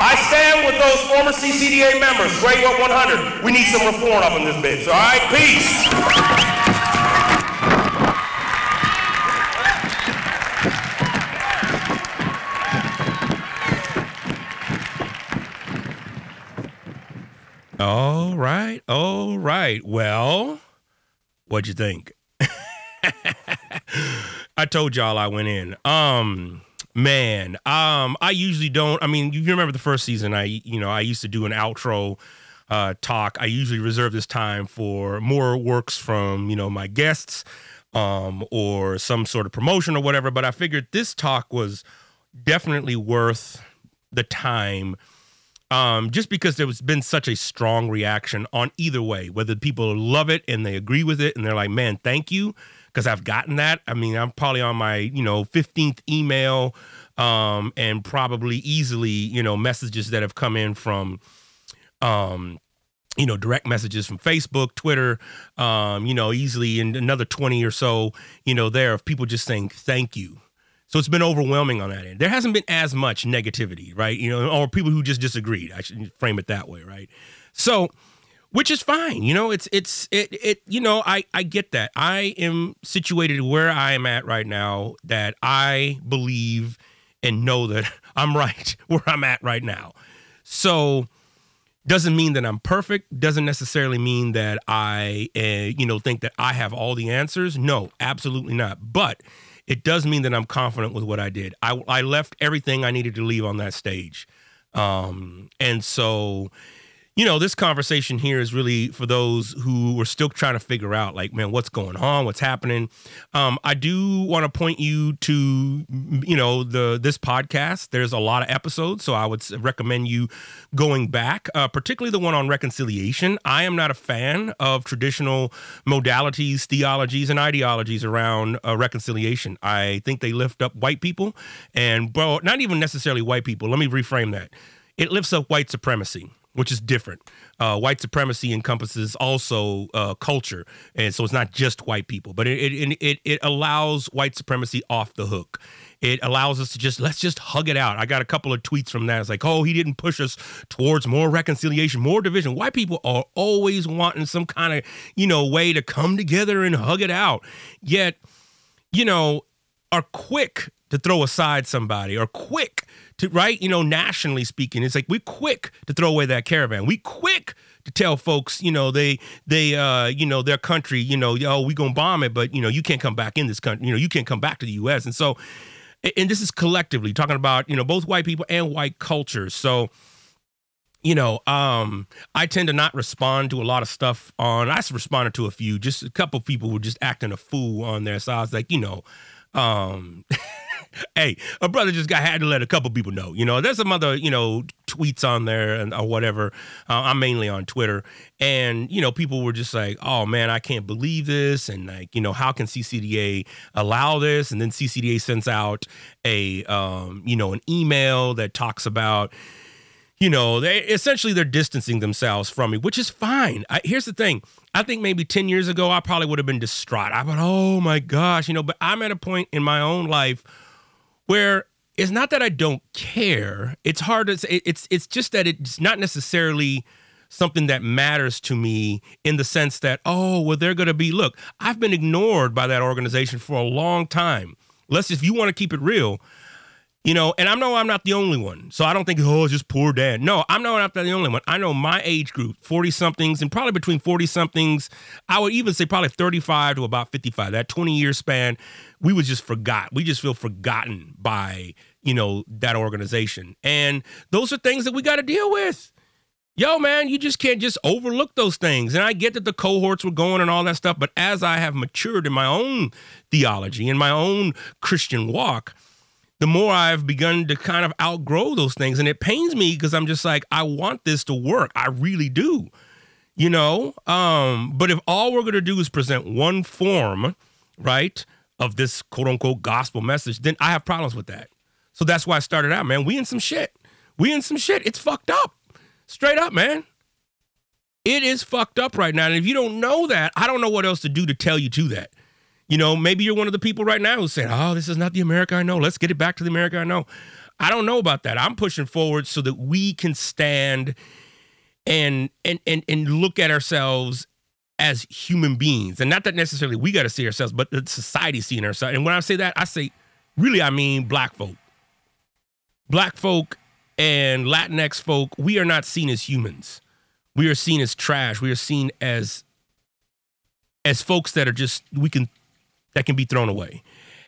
I stand with those former CCDA members, Up 100. We need some reform up in this bitch, all right? Peace. All right. All right. Well, what'd you think? I told y'all I went in. Um, man, um, I usually don't. I mean, you remember the first season? I, you know, I used to do an outro uh, talk. I usually reserve this time for more works from you know my guests, um, or some sort of promotion or whatever. But I figured this talk was definitely worth the time um, just because there has been such a strong reaction on either way, whether people love it and they agree with it and they're like, man, thank you, because I've gotten that. I mean, I'm probably on my, you know, 15th email um, and probably easily, you know, messages that have come in from, um, you know, direct messages from Facebook, Twitter, um, you know, easily and another 20 or so, you know, there of people just saying thank you. So it's been overwhelming on that end. There hasn't been as much negativity, right? You know, or people who just disagreed. I should frame it that way, right? So, which is fine. You know, it's it's it it. You know, I I get that. I am situated where I am at right now. That I believe and know that I'm right where I'm at right now. So doesn't mean that I'm perfect. Doesn't necessarily mean that I, uh, you know, think that I have all the answers. No, absolutely not. But it does mean that I'm confident with what I did. I, I left everything I needed to leave on that stage. Um, and so, you know, this conversation here is really for those who are still trying to figure out, like, man, what's going on, what's happening. Um, I do want to point you to, you know, the this podcast. There's a lot of episodes, so I would recommend you going back, uh, particularly the one on reconciliation. I am not a fan of traditional modalities, theologies, and ideologies around uh, reconciliation. I think they lift up white people, and bro, not even necessarily white people. Let me reframe that. It lifts up white supremacy which is different. Uh, white supremacy encompasses also uh, culture, and so it's not just white people, but it it, it it allows white supremacy off the hook. It allows us to just let's just hug it out. I got a couple of tweets from that. It's like, oh, he didn't push us towards more reconciliation, more division. White people are always wanting some kind of you know way to come together and hug it out. Yet, you know, are quick to throw aside somebody or quick to right? You know nationally speaking it's like we're quick to throw away that caravan. We quick to tell folks you know they they uh you know their country you know oh we gonna bomb it but you know you can't come back in this country you know you can't come back to the us and so and this is collectively talking about you know both white people and white cultures so you know um i tend to not respond to a lot of stuff on i responded to a few just a couple people were just acting a fool on there so i was like you know um hey, a brother just got had to let a couple people know. You know, there's some other you know tweets on there and or whatever. Uh, I'm mainly on Twitter, and you know, people were just like, "Oh man, I can't believe this," and like, you know, how can CCDA allow this? And then CCDA sends out a um, you know an email that talks about you know, they essentially they're distancing themselves from me, which is fine. I, here's the thing: I think maybe ten years ago I probably would have been distraught. I thought, oh my gosh, you know. But I'm at a point in my own life where it's not that I don't care. It's hard to say. It's it's just that it's not necessarily something that matters to me in the sense that oh well they're going to be look I've been ignored by that organization for a long time. Let's if you want to keep it real, you know, and I know I'm not the only one. So I don't think, oh, it's just poor dad. No, I'm not the only one. I know my age group, 40 somethings, and probably between 40 somethings, I would even say probably 35 to about 55, that 20 year span, we was just forgot. We just feel forgotten by, you know, that organization. And those are things that we got to deal with. Yo, man, you just can't just overlook those things. And I get that the cohorts were going and all that stuff, but as I have matured in my own theology, in my own Christian walk, the more I've begun to kind of outgrow those things. And it pains me because I'm just like, I want this to work. I really do. You know? Um, but if all we're gonna do is present one form, right, of this quote unquote gospel message, then I have problems with that. So that's why I started out, man. We in some shit. We in some shit. It's fucked up. Straight up, man. It is fucked up right now. And if you don't know that, I don't know what else to do to tell you to that. You know, maybe you're one of the people right now who's saying, oh, this is not the America I know. Let's get it back to the America I know. I don't know about that. I'm pushing forward so that we can stand and and and and look at ourselves as human beings. And not that necessarily we got to see ourselves, but the society seeing ourselves. And when I say that, I say, really, I mean black folk. Black folk and Latinx folk, we are not seen as humans. We are seen as trash. We are seen as as folks that are just we can that can be thrown away.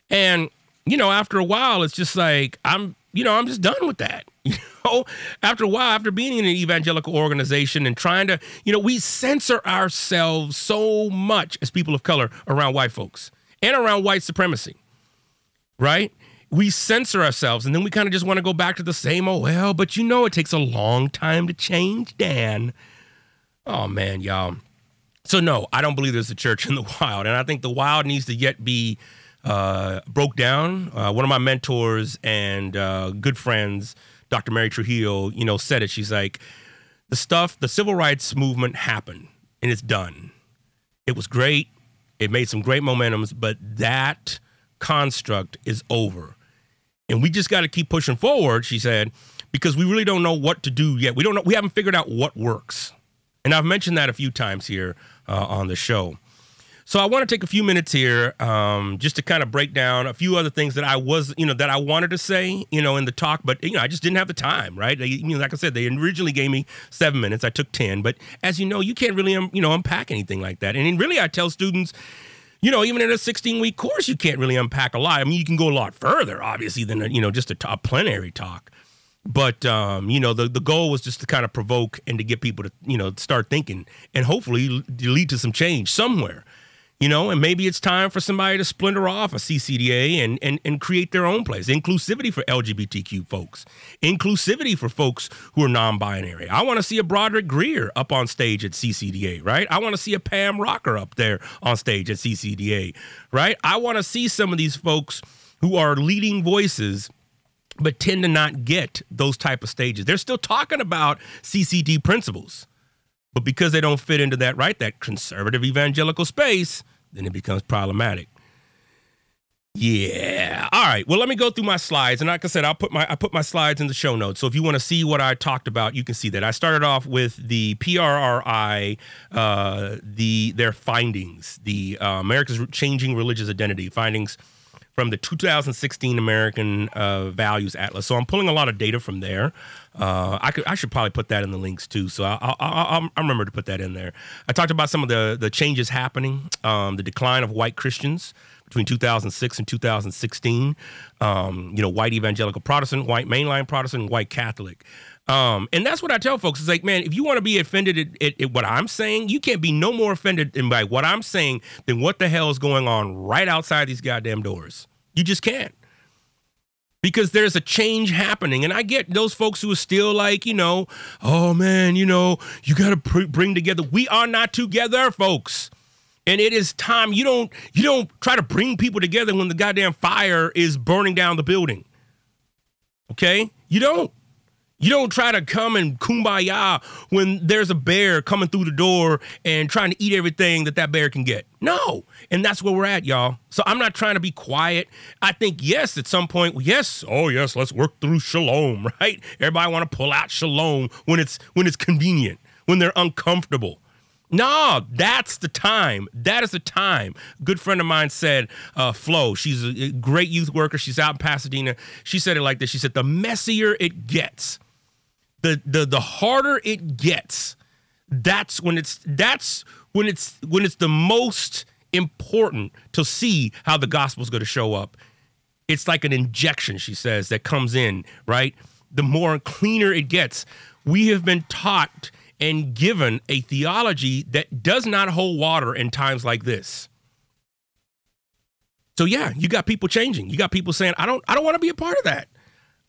And, you know, after a while, it's just like, I'm, you know, I'm just done with that. You know, after a while, after being in an evangelical organization and trying to, you know, we censor ourselves so much as people of color around white folks and around white supremacy, right? We censor ourselves and then we kind of just want to go back to the same, oh, well, but you know, it takes a long time to change, Dan. Oh, man, y'all. So no, I don't believe there's a church in the wild, and I think the wild needs to yet be uh, broke down. Uh, one of my mentors and uh, good friends, Dr. Mary Trujillo, you know, said it. She's like, the stuff, the civil rights movement happened, and it's done. It was great. It made some great momentums, but that construct is over, and we just got to keep pushing forward. She said, because we really don't know what to do yet. We don't know. We haven't figured out what works. And I've mentioned that a few times here uh, on the show. So I want to take a few minutes here um, just to kind of break down a few other things that I was, you know, that I wanted to say, you know, in the talk, but you know, I just didn't have the time, right? They, you know, like I said, they originally gave me seven minutes. I took ten, but as you know, you can't really, um, you know, unpack anything like that. And really, I tell students, you know, even in a 16 week course, you can't really unpack a lot. I mean, you can go a lot further, obviously, than a, you know just a, a plenary talk. But um, you know, the the goal was just to kind of provoke and to get people to you know start thinking and hopefully lead to some change somewhere. You know, and maybe it's time for somebody to splinter off a CCDA and, and, and create their own place. Inclusivity for LGBTQ folks, inclusivity for folks who are non binary. I want to see a Broderick Greer up on stage at CCDA, right? I want to see a Pam Rocker up there on stage at CCDA, right? I want to see some of these folks who are leading voices but tend to not get those type of stages. They're still talking about CCD principles, but because they don't fit into that right, that conservative evangelical space, then it becomes problematic. Yeah. All right. Well, let me go through my slides, and like I said, I'll put my I put my slides in the show notes. So if you want to see what I talked about, you can see that. I started off with the PRRI, uh, the their findings, the uh, America's Changing Religious Identity findings from the 2016 American uh, Values Atlas. So I'm pulling a lot of data from there. Uh, I could I should probably put that in the links too. So I, I, I, remember to put that in there. I talked about some of the the changes happening, um, the decline of white Christians between 2006 and 2016. Um, you know, white evangelical Protestant, white mainline Protestant, white Catholic. Um, and that's what I tell folks. It's like, man, if you want to be offended at, at, at, what I'm saying, you can't be no more offended than by what I'm saying than what the hell is going on right outside these goddamn doors. You just can't. Because there's a change happening. And I get those folks who are still like, you know, oh man, you know, you got to pr- bring together. We are not together, folks and it is time you don't you don't try to bring people together when the goddamn fire is burning down the building okay you don't you don't try to come and kumbaya when there's a bear coming through the door and trying to eat everything that that bear can get. No. And that's where we're at, y'all. So I'm not trying to be quiet. I think, yes, at some point, yes, oh, yes, let's work through shalom, right? Everybody want to pull out shalom when it's when it's convenient, when they're uncomfortable. No, that's the time. That is the time. A good friend of mine said, uh, Flo, she's a great youth worker. She's out in Pasadena. She said it like this. She said, the messier it gets, the the the harder it gets, that's when it's that's when it's when it's the most important to see how the gospel is going to show up. It's like an injection, she says, that comes in, right? The more cleaner it gets. We have been taught and given a theology that does not hold water in times like this. So yeah, you got people changing. You got people saying, "I don't, I don't want to be a part of that.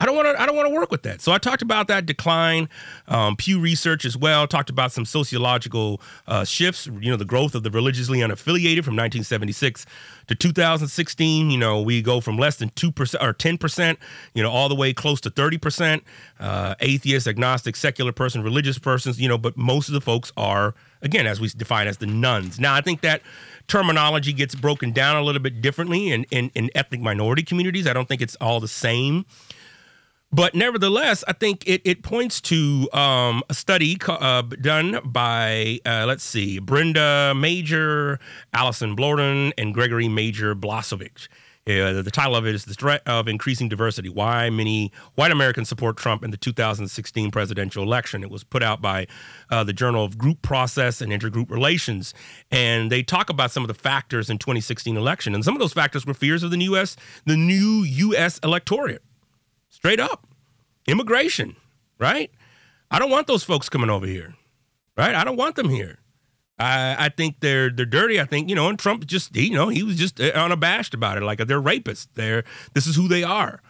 I don't want to. I don't want to work with that." So I talked about that decline. Um, Pew Research as well talked about some sociological uh, shifts. You know, the growth of the religiously unaffiliated from 1976 to 2016. You know, we go from less than two percent or 10 percent. You know, all the way close to 30 percent. Uh, atheist, agnostic, secular person, religious persons. You know, but most of the folks are again, as we define as the nones. Now, I think that terminology gets broken down a little bit differently in, in, in ethnic minority communities. I don't think it's all the same. But nevertheless, I think it, it points to um, a study uh, done by, uh, let's see, Brenda Major, Allison Blodorn, and Gregory Major Blascovich. Uh, the title of it is The Threat of Increasing Diversity Why Many White Americans Support Trump in the 2016 Presidential Election. It was put out by uh, the Journal of Group Process and Intergroup Relations. And they talk about some of the factors in 2016 election. And some of those factors were fears of the new US, the new US electorate straight up. Immigration, right? I don't want those folks coming over here, right? I don't want them here. I, I think they're they're dirty. I think you know, and Trump just you know he was just uh, unabashed about it, like they're rapists. They're this is who they are.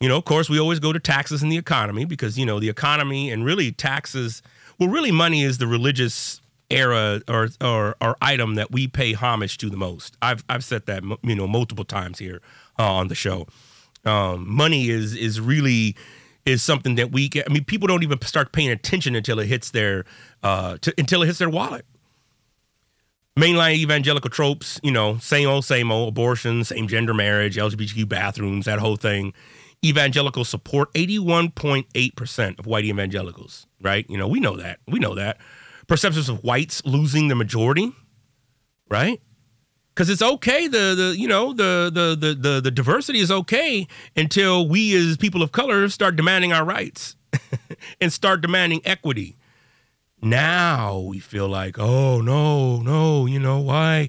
You know, of course, we always go to taxes and the economy because you know the economy and really taxes. Well, really, money is the religious era or, or or item that we pay homage to the most. I've I've said that you know multiple times here uh, on the show um, money is is really is something that we get. I mean, people don't even start paying attention until it hits their uh, until it hits their wallet. Mainline evangelical tropes, you know, same old, same old, abortion, same gender marriage, LGBTQ bathrooms, that whole thing. Evangelical support 81.8% of white evangelicals, right? You know, we know that. We know that. Perceptions of whites losing the majority, right? Because it's okay the the you know the, the the the the diversity is okay until we as people of color start demanding our rights and start demanding equity. Now we feel like oh no no you know why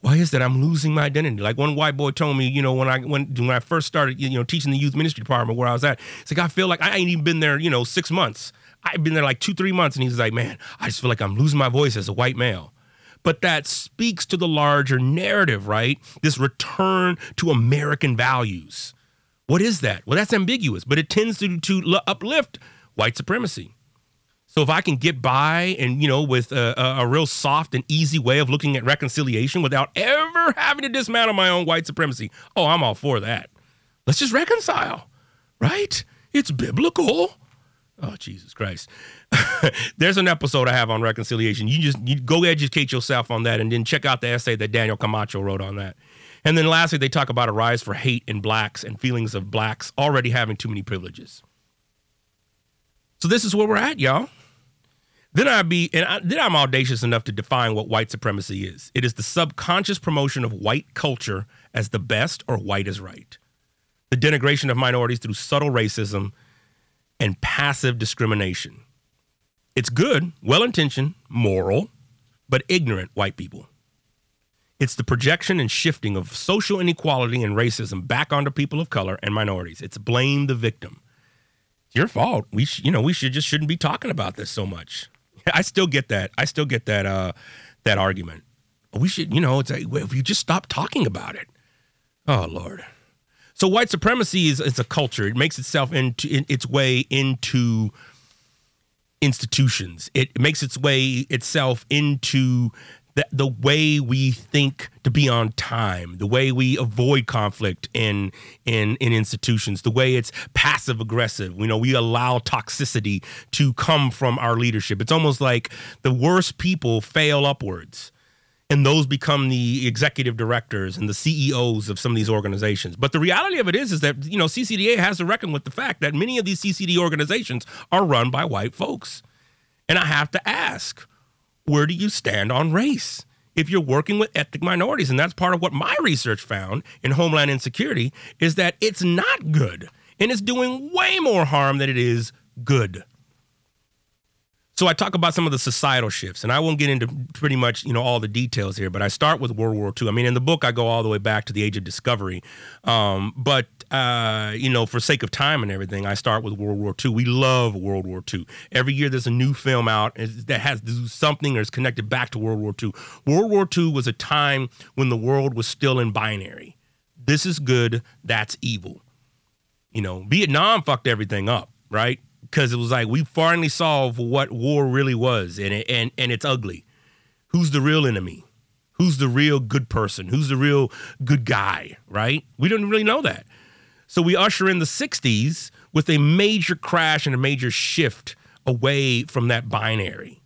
why is that? I'm losing my identity. Like one white boy told me you know when i when when i first started you know teaching the youth ministry department where i was at it's like i feel like i ain't even been there you know six months. I've been there like two three months. And he's like man i just feel like i'm losing my voice as a white male but that speaks to the larger narrative, right? This return to American values. What is that? Well, that's ambiguous, but it tends to, to uplift white supremacy. So if I can get by and, you know, with a, a, a, real soft and easy way of looking at reconciliation without ever having to dismantle my own white supremacy, oh, I'm all for that. Let's just reconcile right? It's biblical. Oh, Jesus Christ. There's an episode I have on reconciliation. You just you go educate yourself on that and then check out the essay that Daniel Camacho wrote on that. And then lastly, they talk about a rise for hate in blacks and feelings of blacks already having too many privileges. So this is where we're at, y'all. Then I be and I, then I'm audacious enough to define what white supremacy is. It is the subconscious promotion of white culture as the best or white is right. The denigration of minorities through subtle racism and passive discrimination. It's good, well-intentioned, moral, but ignorant white people. It's the projection and shifting of social inequality and racism back onto people of color and minorities. It's blame the victim. It's your fault. We, sh- you know, we should just shouldn't be talking about this so much. I still get that. I still get that uh, that argument. We should, you know, it's like well, if you just stop talking about it. Oh Lord. So white supremacy is, is a culture. It makes itself into in, its way into institutions. It makes its way itself into the, the way we think to be on time, the way we avoid conflict in in in institutions, the way it's passive aggressive. You know, we allow toxicity to come from our leadership. It's almost like the worst people fail upwards. And those become the executive directors and the CEOs of some of these organizations. But the reality of it is, is that you know CCDA has to reckon with the fact that many of these CCD organizations are run by white folks. And I have to ask, where do you stand on race? If you're working with ethnic minorities, and that's part of what my research found in Homeland Insecurity, is that it's not good and it's doing way more harm than it is good. So I talk about some of the societal shifts, and I won't get into pretty much you know all the details here, but I start with World War II. I mean, in the book, I go all the way back to the Age of Discovery, um, but uh, you know, for sake of time and everything, I start with World War II. We love World War II. Every year, there's a new film out that has to do something or is connected back to World War II. World War II was a time when the world was still in binary. This is good. That's evil. You know, Vietnam fucked everything up, right? Because it was like we finally saw what war really was, and it, and and it's ugly. Who's the real enemy? Who's the real good person? Who's the real good guy? Right? We don't really know that. So we usher in the '60s with a major crash and a major shift away from that binary.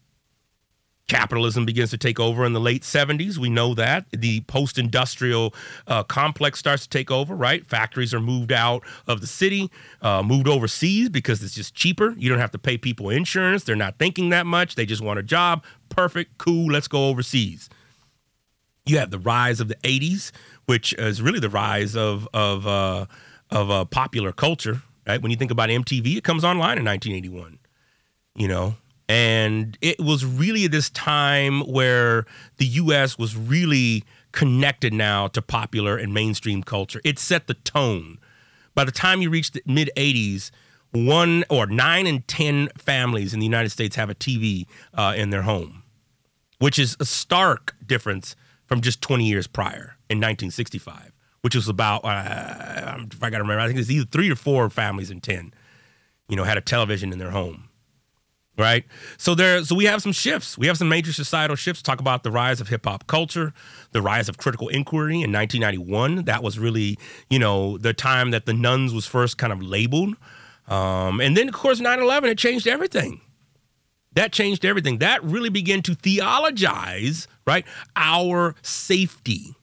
Capitalism begins to take over in the late 70s. We know that. The post industrial uh, complex starts to take over, right? Factories are moved out of the city, uh, moved overseas because it's just cheaper. You don't have to pay people insurance. They're not thinking that much. They just want a job. Perfect, cool, let's go overseas. You have the rise of the 80s, which is really the rise of, of, uh, of uh, popular culture, right? When you think about MTV, it comes online in 1981. You know, and it was really this time where the US was really connected now to popular and mainstream culture. It set the tone. By the time you reach the mid 80s, one or nine in 10 families in the United States have a TV uh, in their home, which is a stark difference from just 20 years prior in 1965, which was about, uh, if I got to remember, I think it's either three or four families in 10, you know, had a television in their home right? So there, so we have some shifts. We have some major societal shifts. Talk about the rise of hip hop culture, the rise of critical inquiry in 1991. That was really, you know, the time that the nones was first kind of labeled. Um, and then, of course, 9/11 it changed everything. That changed everything. That really began to theologize, right, our safety.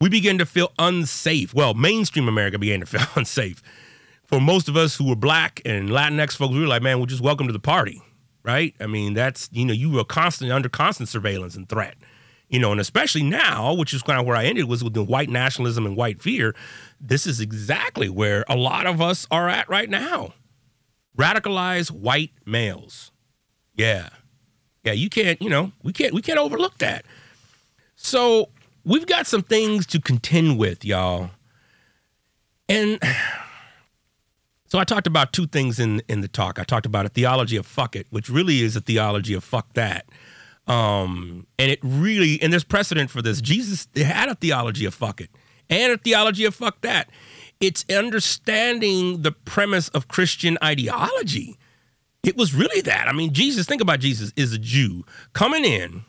We began to feel unsafe. Well, mainstream America began to feel unsafe for most of us who were black and Latinx folks, we were like, man, we're just welcome to the party, right? I mean, that's, you know, you were constantly under constant surveillance and threat, you know, and especially now, which is kind of where I ended was with the white nationalism and white fear. This is exactly where a lot of us are at right now. Radicalized white males. Yeah. Yeah, you can't, you know, we can't we can't overlook that. So we've got some things to contend with, y'all. And so I talked about two things in in the talk. I talked about a theology of fuck it, which really is a theology of fuck that. Um, and it really and there's precedent for this. Jesus had a theology of fuck it and a theology of fuck that. It's understanding the premise of Christian ideology. It was really that. I mean, Jesus, think about Jesus is a Jew coming in,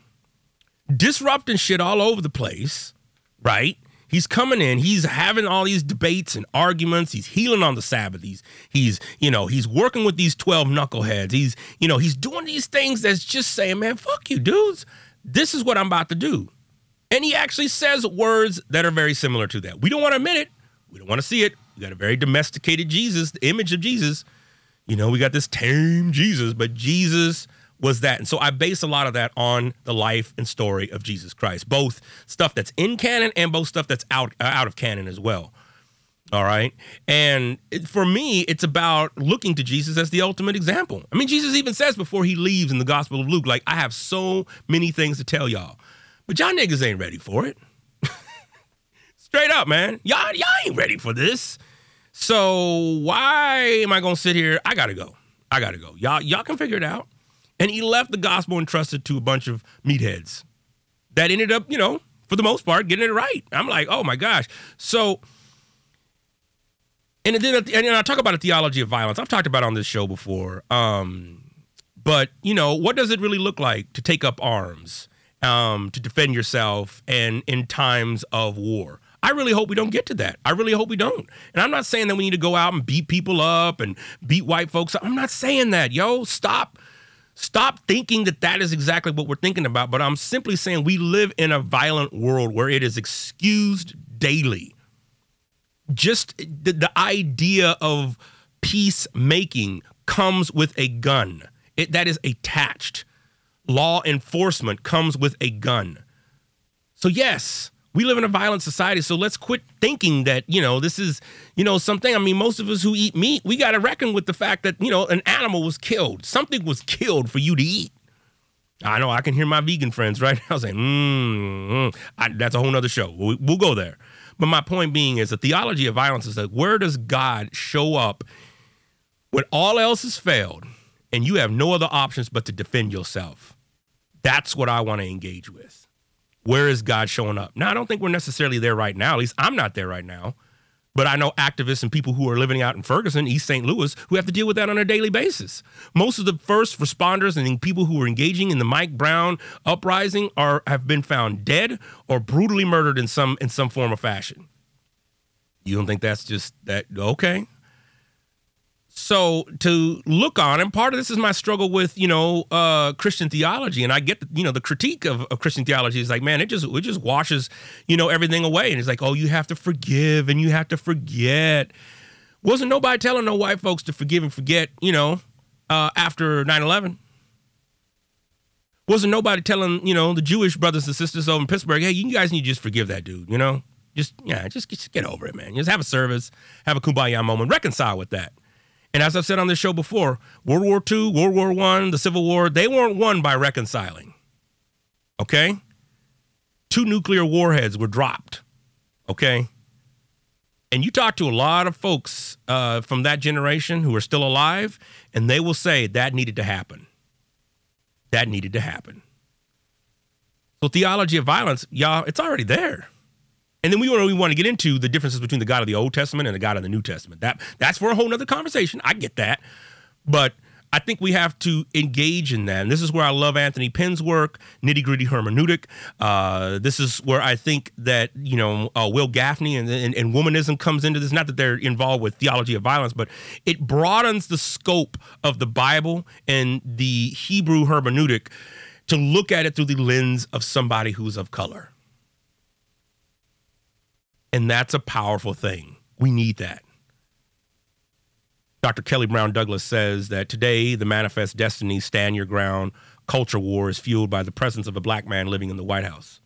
disrupting shit all over the place, right? He's coming in, he's having all these debates and arguments, he's healing on the Sabbath. He's he's, you know, he's working with these 12 knuckleheads. He's, you know, he's doing these things that's just saying, man, fuck you, dudes. This is what I'm about to do. And he actually says words that are very similar to that. We don't want to admit it. We don't want to see it. We got a very domesticated Jesus, the image of Jesus. You know, we got this tame Jesus, but Jesus was that. And so I base a lot of that on the life and story of Jesus Christ, both stuff that's in canon and both stuff that's out uh, out of canon as well. All right. And it, for me, it's about looking to Jesus as the ultimate example. I mean, Jesus even says before he leaves in the Gospel of Luke, like, I have so many things to tell y'all, but y'all niggas ain't ready for it. Straight up, man. Y'all, y'all ain't ready for this. So why am I gonna sit here? I gotta go. I gotta go. Y'all, y'all can figure it out. And he left the gospel entrusted to a bunch of meatheads that ended up, you know, for the most part, getting it right. I'm like, oh my gosh. So, and then and I talk about a theology of violence. I've talked about on this show before. Um, but you know, what does it really look like to take up arms, um, to defend yourself, and in times of war? I really hope we don't get to that. I really hope we don't. And I'm not saying that we need to go out and beat people up and beat white folks. I'm not saying that, yo. Stop Stop thinking that that is exactly what we're thinking about, but I'm simply saying we live in a violent world where it is excused daily. Just the, the idea of peacemaking comes with a gun. It, that is attached. Law enforcement comes with a gun. So, yes, we live in a violent society, so let's quit thinking that, you know, this is, you know, something. I mean, most of us who eat meat, we got to reckon with the fact that, you know, an animal was killed. Something was killed for you to eat. I know I can hear my vegan friends right now saying, mm, mm. that's a whole nother show. We'll, we'll go there. But my point being is the theology of violence is that where does God show up when all else has failed and you have no other options but to defend yourself? That's what I want to engage with. Where is God showing up? Now, I don't think we're necessarily there right now. At least I'm not there right now. But I know activists and people who are living out in Ferguson, East St. Louis, who have to deal with that on a daily basis. Most of the first responders and people who were engaging in the Mike Brown uprising are have been found dead or brutally murdered in some in some form or fashion. You don't think that's just that okay? So to look on, and part of this is my struggle with you know uh, Christian theology, and I get you know the critique of, of Christian theology is like, man, it just it just washes you know everything away, and it's like, oh, you have to forgive and you have to forget. Wasn't nobody telling no white folks to forgive and forget, you know, uh, after 9-11. Wasn't nobody telling you know the Jewish brothers and sisters over in Pittsburgh, hey, you guys need to just forgive that dude, you know, just yeah, just, just get over it, man. Just have a service, have a kumbaya moment, reconcile with that. And as I've said on this show before, World War II, World War I, the Civil War, they weren't won by reconciling. Okay? Two nuclear warheads were dropped. Okay? And you talk to a lot of folks uh, from that generation who are still alive, and they will say that needed to happen. That needed to happen. So, theology of violence, y'all, it's already there. And then we want, we want to get into the differences between the God of the Old Testament and the God of the New Testament. That that's for a whole nother conversation. I get that. But I think we have to engage in that. And this is where I love Anthony Pinn's work, nitty gritty hermeneutic. Uh, this is where I think that, you know, uh, Wil Gafney and, and, and, womanism comes into this. Not that they're involved with theology of violence, but it broadens the scope of the Bible and the Hebrew hermeneutic to look at it through the lens of somebody who's of color. And that's a powerful thing. We need that. Dr. Kelly Brown Douglas says that today the manifest destiny, stand your ground, culture war is fueled by the presence of a black man living in the White House.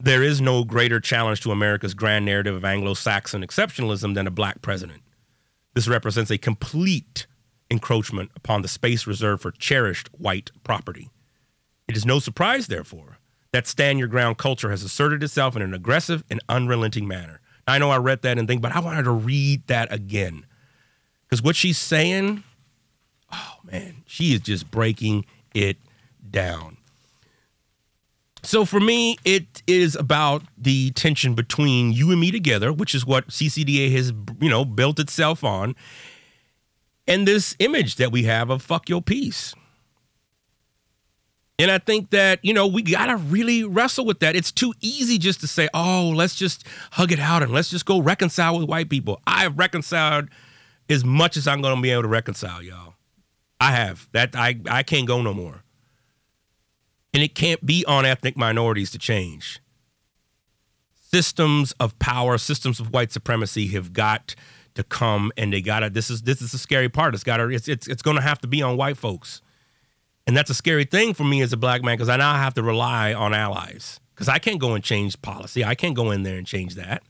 There is no greater challenge to America's grand narrative of Anglo Saxon exceptionalism than a black president. This represents a complete encroachment upon the space reserved for cherished white property. It is no surprise, therefore, that stand your ground culture has asserted itself in an aggressive and unrelenting manner. I know I read that and think, but I wanted to read that again. Because what she's saying, oh man, she is just breaking it down. So for me, it is about the tension between you and me together, which is what CCDA has, you know, built itself on, and this image that we have of fuck your peace And I think that, you know, we got to really wrestle with that. It's too easy just to say, oh, let's just hug it out and let's just go reconcile with white people. I have reconciled as much as I'm going to be able to reconcile, y'all. I have. That I I can't go no more. And it can't be on ethnic minorities to change. Systems of power, systems of white supremacy have got to come and they got to this is this is the scary part. It's got to it's it's, it's to have to be on white folks. And that's a scary thing for me as a black man because I now have to rely on allies because I can't go and change policy. I can't go in there and change that.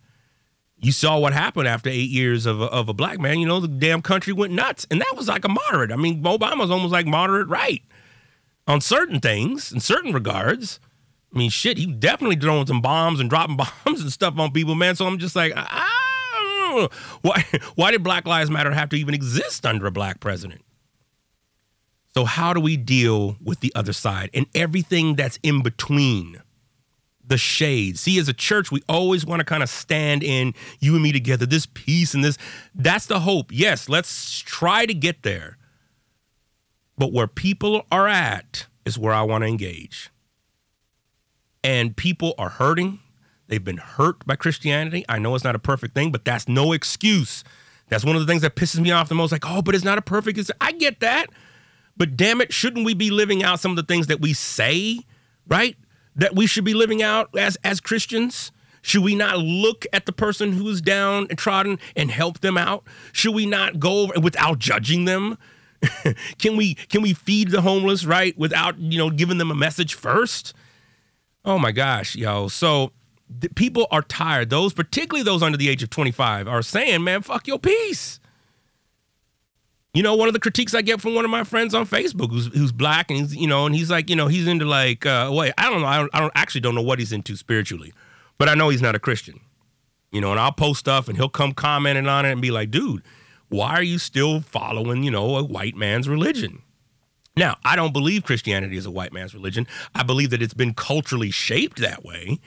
You saw what happened after eight years of a, of a black man. You know, the damn country went nuts. And that was like a moderate. I mean, Obama's almost like moderate right on certain things, in certain regards. I mean, shit, he definitely throwing some bombs and dropping bombs and stuff on people, man. So I'm just like, ah, why, why did Black Lives Matter have to even exist under a black president? So, how do we deal with the other side and everything that's in between the shades? See, as a church, we always want to kind of stand in you and me together, this peace and this. That's the hope. Yes, let's try to get there. But where people are at is where I want to engage. And people are hurting. They've been hurt by Christianity. I know it's not a perfect thing, but that's no excuse. That's one of the things that pisses me off the most. Like, oh, but it's not a perfect. I get that. But damn it, shouldn't we be living out some of the things that we say, right? That we should be living out as as Christians? Should we not look at the person who's down and trodden and help them out? Should we not go without judging them? can we can we feed the homeless right without you know giving them a message first? Oh my gosh, yo! So people are tired. Those, particularly those under the age of 25, are saying, "Man, fuck your peace." You know, one of the critiques I get from one of my friends on Facebook who's who's black and he's, you know, and he's like, you know, he's into like, uh, wait, I don't know, I don't, I don't actually don't know what he's into spiritually, but I know he's not a Christian. You know, and I'll post stuff and he'll come commenting on it and be like, dude, why are you still following, you know, a white man's religion? Now, I don't believe Christianity is a white man's religion. I believe that it's been culturally shaped that way.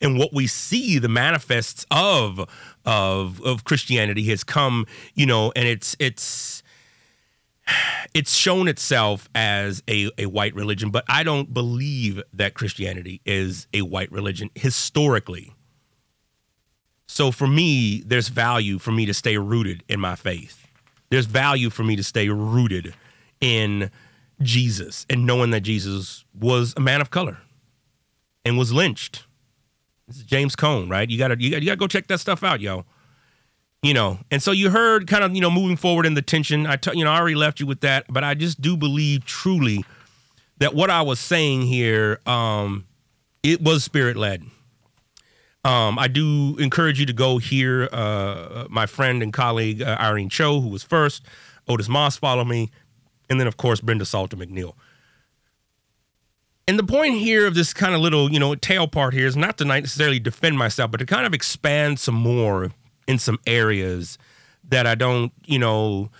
And what we see, the manifests of of of Christianity has come, you know, and it's it's it's shown itself as a, a white religion, but I don't believe that Christianity is a white religion historically. So for me, there's value for me to stay rooted in my faith. There's value for me to stay rooted in Jesus and knowing that Jesus was a man of color and was lynched. This is James Cone, right? You gotta you gotta, you gotta go check that stuff out, yo you know and so you heard kind of you know moving forward in the tension. I t- you know i already left you with that but i just do believe truly that what i was saying here um it was spirit led um i do encourage you to go hear uh my friend and colleague uh, irene cho who was first otis moss follow me and then of course brenda salter mcneil. And the point here of this kind of little, you know, tail part here is not to necessarily defend myself, but to kind of expand some more in some areas that I don't, you know,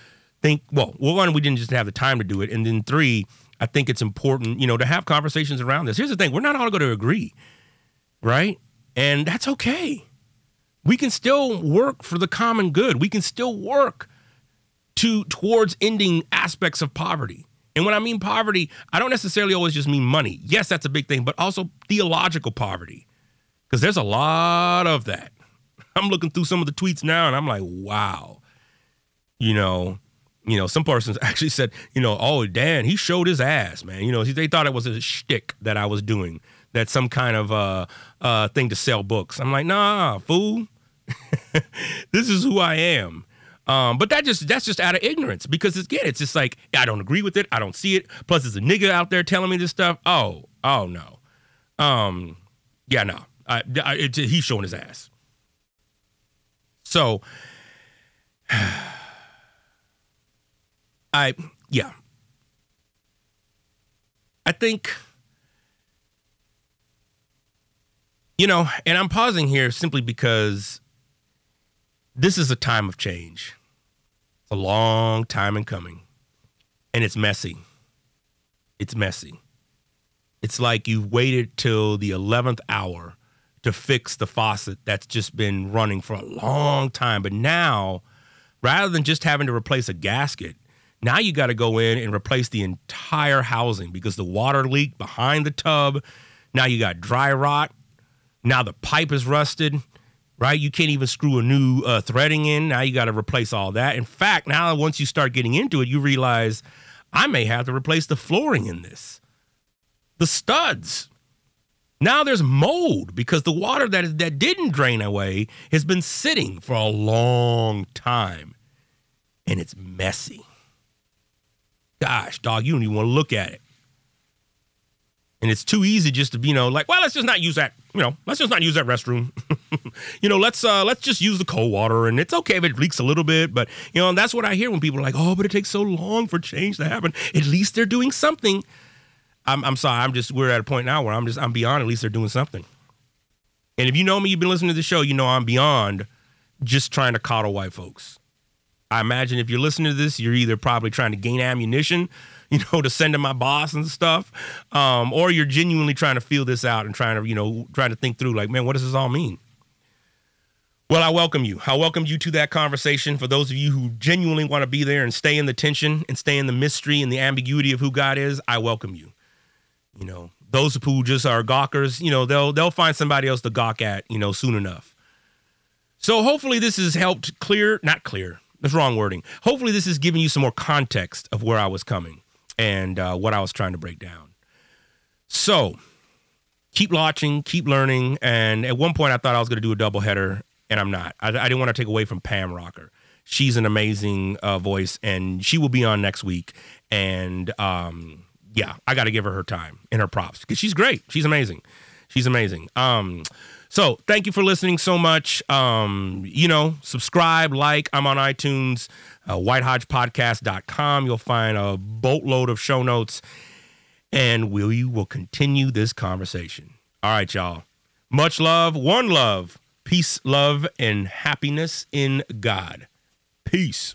think. Well, one, we didn't just have the time to do it, and then three, I think it's important, you know, to have conversations around this. Here's the thing: we're not all going to agree, right? And that's okay. We can still work for the common good. We can still work to towards ending aspects of poverty. And when I mean poverty, I don't necessarily always just mean money. Yes, that's a big thing, but also theological poverty. Because there's a lot of that. I'm looking through some of the tweets now and I'm like, wow. You know, you know, some persons actually said, you know, oh, Dan, he showed his ass, man. You know, they thought it was a shtick that I was doing, that some kind of uh, uh, thing to sell books. I'm like, nah, fool. this is who I am. Um, but that just that's just out of ignorance because again, it's just like I don't agree with it. I don't see it. Plus, there's a nigga out there telling me this stuff. Oh, oh no. Um, yeah, no. I, I, it, he's showing his ass. So I yeah. I think you know, and I'm pausing here simply because this is a time of change. It's a long time in coming. And it's messy. It's messy. It's like you've waited till the 11th hour to fix the faucet that's just been running for a long time. But now, rather than just having to replace a gasket, Now you got to go in and replace the entire housing because the water leaked behind the tub. Now you got dry rot. Now the pipe is rusted, right? You can't even screw a new uh, threading in. Now you got to replace all that. In fact, now once you start getting into it, you realize I may have to replace the flooring in this, the studs. Now there's mold because the water that that didn't drain away has been sitting for a long time, and it's messy. Gosh, dog, you don't even want to look at it. And it's too easy just to be, you know, like, well, let's just not use that, you know, let's just not use that restroom. you know, let's uh let's just use the cold water and it's okay if it leaks a little bit, but you know, that's what I hear when people are like, "Oh, but it takes so long for change to happen." At least they're doing something. I'm I'm sorry, I'm just we're at a point now where I'm just I'm beyond at least they're doing something. And if you know me, you've been listening to the show, you know I'm beyond just trying to coddle white folks. I imagine if you're listening to this, you're either probably trying to gain ammunition you know, to send to my boss and stuff, um, or you're genuinely trying to feel this out and trying to, you know, trying to think through, like, man, what does this all mean? Well, I welcome you. I welcome you to that conversation. For those of you who genuinely want to be there and stay in the tension and stay in the mystery and the ambiguity of who God is, I welcome you. You know, those who just are gawkers, you know, they'll they'll find somebody else to gawk at, you know, soon enough. So hopefully this has helped clear, not clear, that's wrong wording. Hopefully this has given you some more context of where I was coming and uh, what I was trying to break down. So keep watching, keep learning. And at one point, I thought I was going to do a double header, and I'm not. I, I didn't want to take away from Pam Rocker. She's an amazing uh, voice, and she will be on next week. And um, yeah, I got to give her her time and her props because she's great. She's amazing. She's amazing. Um, so thank you for listening so much. Um, you know, subscribe, like. I'm on iTunes uh, whitehodgepodcast.com. You'll find a boatload of show notes, and we will continue this conversation. All right, y'all. Much love, one love, peace, love, and happiness in God. Peace.